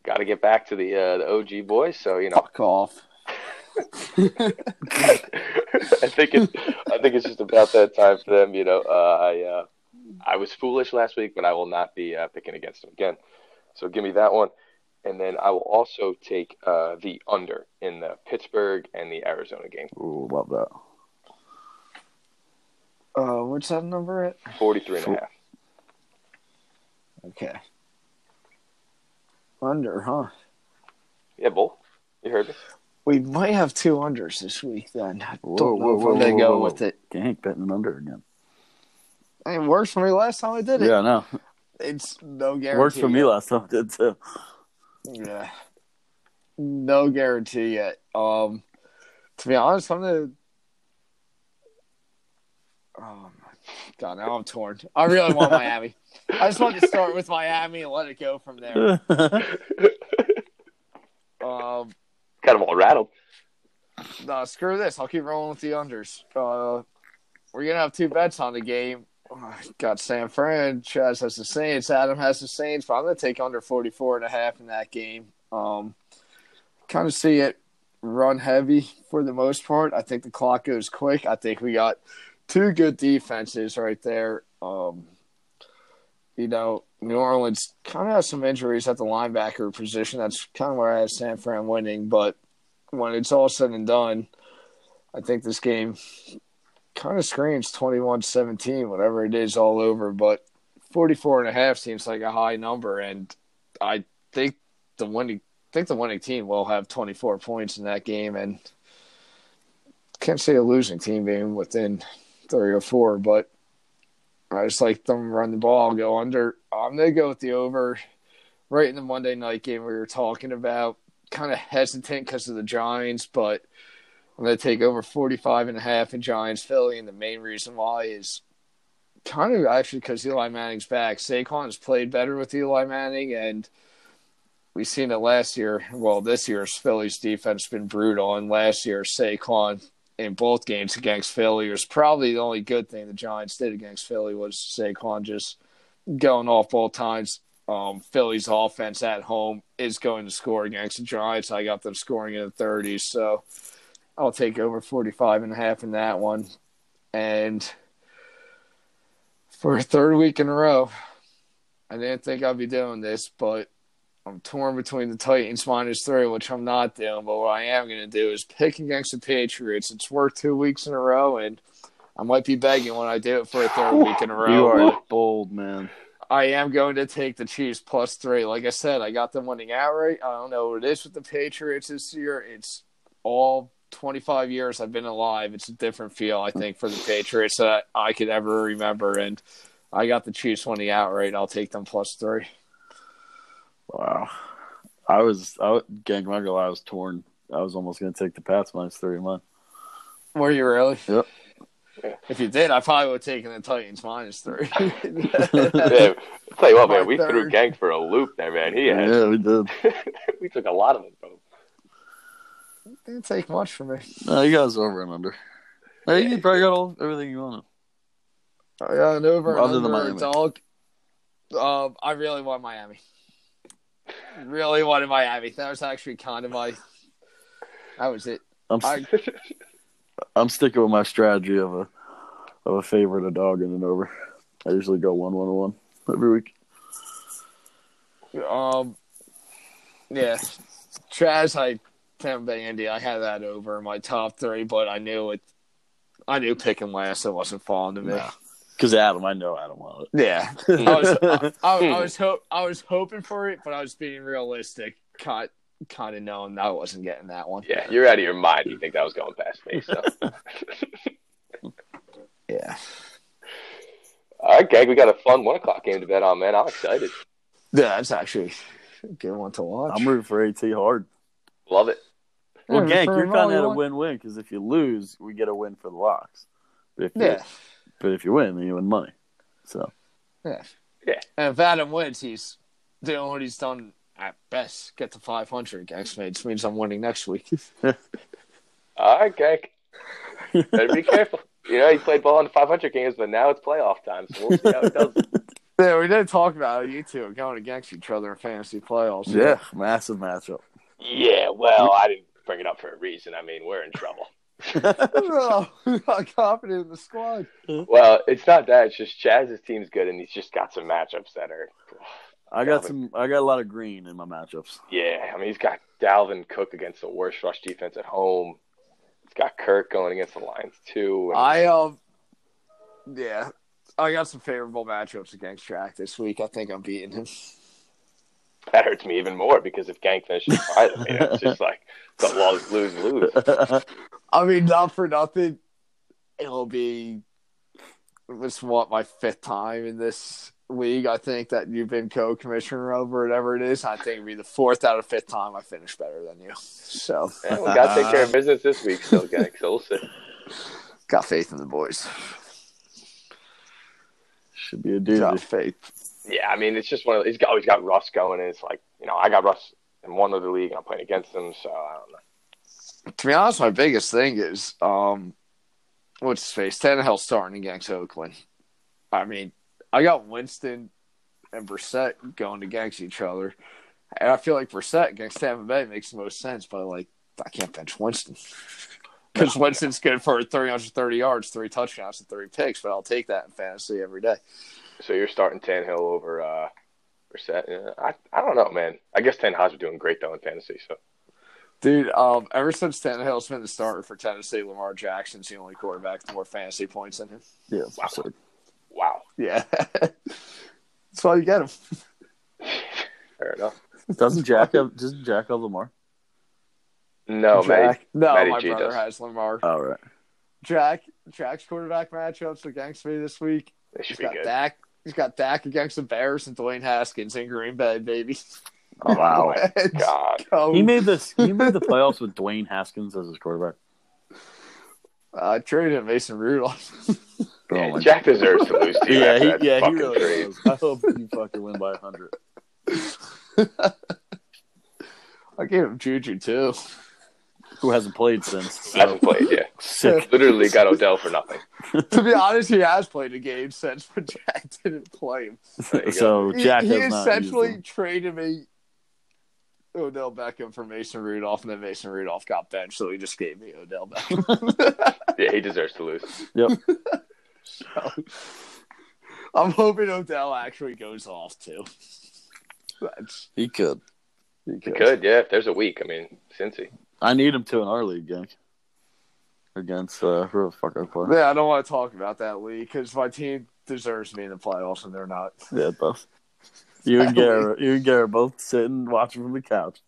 Got to get back to the uh, the OG boys. So you know, Fuck off. I think it's I think it's just about that time for them. You know, uh, I uh, I was foolish last week, but I will not be uh, picking against them again. So give me that one. and then I will also take uh, the under in the Pittsburgh and the Arizona game. Ooh, love that. Uh, what's that number at? 43 and a half. Okay. Under, huh? Yeah, Bull. You heard me. We might have two unders this week then. I Whoa, don't know whoa, whoa, I'm gonna whoa, go whoa. with it. Gank betting an under again. It worked for me last time I did it. Yeah, no. It's no guarantee. Worked for me yet. last time. It did too. Yeah. No guarantee yet. Um, to be honest, I'm gonna. Oh my god! Now I'm torn. I really want Miami. I just wanted to start with Miami and let it go from there. Um, kind of all rattled. no, screw this. I'll keep rolling with the unders. Uh, we're gonna have two bets on the game. Oh, got San Fran. Chaz has the Saints. Adam has the Saints. But I'm gonna take under 44 and a half in that game. Um, kind of see it run heavy for the most part. I think the clock goes quick. I think we got two good defenses right there. Um, you know, New Orleans kind of has some injuries at the linebacker position. That's kind of where I have San Fran winning. But when it's all said and done, I think this game kind of screams 21 17, whatever it is, all over. But 44 and a half seems like a high number. And I think the winning. I think the winning team will have 24 points in that game, and can't say a losing team being within three or four, but I just like them run the ball, go under. I'm gonna go with the over. Right in the Monday night game we were talking about, kind of hesitant because of the Giants, but I'm gonna take over 45 and a half in Giants Philly, and the main reason why is kind of actually because Eli Manning's back. Saquon has played better with Eli Manning, and we've seen it last year. Well, this year's Philly's defense been brutal, and last year Saquon in both games against Philly was probably the only good thing the Giants did against Philly was Saquon just going off both times. Um, Philly's offense at home is going to score against the Giants. I got them scoring in the 30s, so I'll take over 45 and a half in that one. And for a third week in a row, I didn't think I'd be doing this, but I'm torn between the Titans minus three, which I'm not doing. But what I am going to do is pick against the Patriots. It's worked two weeks in a row, and I might be begging when I do it for a third week in a row. You are bold, man. I am going to take the Chiefs plus three. Like I said, I got them winning outright. I don't know what it is with the Patriots this year. It's all 25 years I've been alive. It's a different feel, I think, for the Patriots that I could ever remember. And I got the Chiefs winning outright. I'll take them plus three. Wow. I was, I, was- gang, my girl, I was torn. I was almost going to take the Pats minus three in mine. Were you really? Yep. If you did, I probably would have taken the Titans minus three. Yeah, I'll tell you what, man, we threw third. Gang for a loop there, man. He had, Yeah, we did. we took a lot of them, bro. Didn't take much for me. No, you guys over and under. Hey, you probably got all everything you wanted. Oh, yeah, and over and Other than under, Miami. dog. Um, I really want Miami. Really wanted Miami. That was actually kind of my. That was it. I'm I, I'm sticking with my strategy of a of a favorite, a dog, and an over. I usually go one, one, one every week. um, yeah, Chaz. I Tampa Bay Indy. I had that over in my top three, but I knew it. I knew picking last. It wasn't falling to me. No. Because Adam, I know Adam will. Yeah, I was. I, I, I was. Ho- I was hoping for it, but I was being realistic. Kind, kind of knowing I wasn't getting that one. Yeah, you're out of your mind. You think that was going past me? So, Yeah. all right, Gang, we got a fun one o'clock game to bet on, man. I'm excited. Yeah, that's actually a good one to watch. I'm rooting for AT hard. Love it. Well, Yeah, Gank, you're kind of at a win-win because if you lose, we get a win for the locks. But if you, Yeah, but if you win, then you win money. So yeah, Yeah. And if Adam wins, he's doing what he's done at best. Get to 500 Gangs which means I'm winning next week. All right, Gang. Better be careful. You know, he played ball in the 500 games, but now it's playoff time, so we'll see how it does. yeah, we did talk about it. You two are going against each other in fantasy playoffs. yeah, massive matchup. Yeah, well, I didn't bring it up for a reason. I mean, we're in trouble. No, I'm not confident in the squad. Well, it's not that. It's just Chaz's team's good, and he's just got some matchups that are. I got Dalvin. some. I got a lot of green in my matchups. Yeah, I mean, he's got Dalvin Cook against the worst rush defense at home. He's got Kirk going against the Lions too. and- I um, yeah, I got some favorable matchups against Track this week. I think I'm beating him. That hurts me even more because if Gang finishes higher than me, it's just like the lose, lose, lose. I mean, not for nothing, it'll be this what my fifth time in this league. I think that you've been co-commissioner over whatever it is. I think it'll be the fourth out of fifth time I finish better than you. So Yeah, we got to take care of business this week, still, Gang. So we'll see. got faith in the boys. Should be a Got doozy. faith. Yeah, I mean, it's just one of he's got always got Russ going, and it's like you know I got Russ in one other league, and I'm playing against him, so I don't know. To be honest, my biggest thing is um, what's his face? Tannehill starting against Oakland. I mean, I got Winston and Brissett going against each other, and I feel like Brissett against Tampa Bay makes the most sense. But like, I can't bench Winston because Winston's good for 330 yards, three touchdowns, and three picks. But I'll take that in fantasy every day. So you're starting Tannehill over uh, Brissett. Yeah, I I don't know, man. I guess Tannehill's been doing great though in fantasy. So Dude, um, ever since Tannehill's been the starter for Tennessee, Lamar Jackson's the only quarterback with more fantasy points than him. Yeah, Wow. absurd. wow, Yeah, that's why you get him. fair enough. Doesn't Jack have? Doesn't Jack have Lamar? No, man. Jack. No, Matty my G brother does. has Lamar. All right. Jack, Jack's quarterback matchups against me this week. They He's should be got good. Dak. He's got Dak against the Bears and Dwayne Haskins in Green Bay, baby. Oh Wow. god. Go. He made this. He made the playoffs with Dwayne Haskins as his quarterback. I traded Mason Rudolph. Oh Yeah, my Jack deserves to lose too. Yeah, he, that yeah, he really trade. does. I hope you fucking win by hundred. I gave him Juju too. Who hasn't played since? So. Hasn't played, yeah. Sick. Literally got Odell for nothing. to be honest, he has played a game since, but Jack didn't play him. There go. So He, Jack he has not essentially used traded me Odell Beckham for Mason Rudolph, and then Mason Rudolph got benched, so he just gave me Odell Beckham. Yeah, he deserves to lose. Yep. So, I'm hoping Odell actually goes off too. That's He could. He could, yeah. If there's a week, I mean, Cincy. I need him to in our league, gang. Against uh, who the fuck I play? Yeah, I don't want to talk about that league because my team deserves me in the playoffs, and they're not. Yeah, both. You and Garrett, you and Garrett both sitting watching from the couch.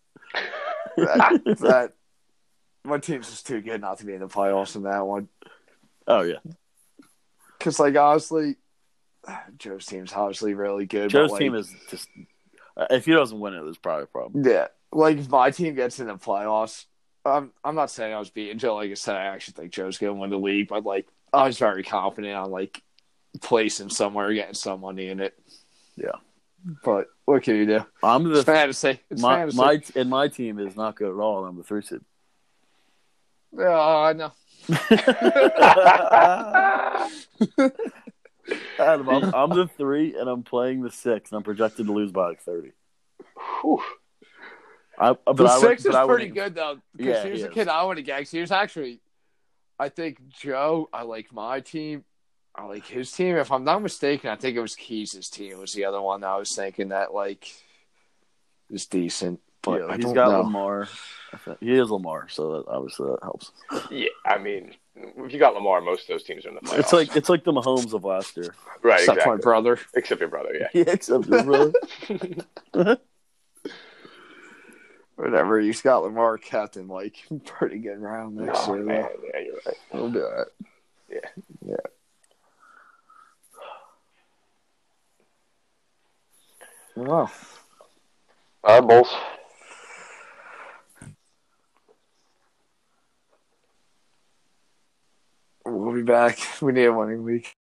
That, that my team's just too good not to be in the playoffs in that one. Oh yeah, Because, like, honestly, Joe's team's obviously really good. Joe's but, like, team is just. If he doesn't win it, there's probably a problem. Yeah, like if my team gets in the playoffs, I'm I'm not saying I was beating Joe. Like I said, I actually think Joe's gonna win the league, but like I was very confident on like placing somewhere, getting some money in it. Yeah. But what can you do? I'm It's the fantasy. It's my fantasy. my and my team is not good at all. I'm the three seed. Yeah, I know. Adam, I'm, I'm the three, and I'm playing the six, and I'm projected to lose by like thirty. Whew. I, but The I would- six but is would- pretty good though. Because Yeah, here's he a is. kid I want to get. He was actually, I think Joe. I like my team. I like his team. If I'm not mistaken, I think it was Keys' team was the other one that I was thinking that like is decent. But yeah, I he's don't got know. Lamar. He is Lamar, so that, obviously that helps. Yeah, I mean, if you got Lamar, most of those teams are in the playoffs. It's like it's like the Mahomes of last year. right, Except exactly. my brother. Except your brother, yeah. Yeah, except your brother. Whatever. You has got Lamar captain like pretty good round next Oh, year. man, yeah, you're right. He'll do it. Yeah. Yeah. Wow. All right, Bulls. We'll be back. We need a winning week.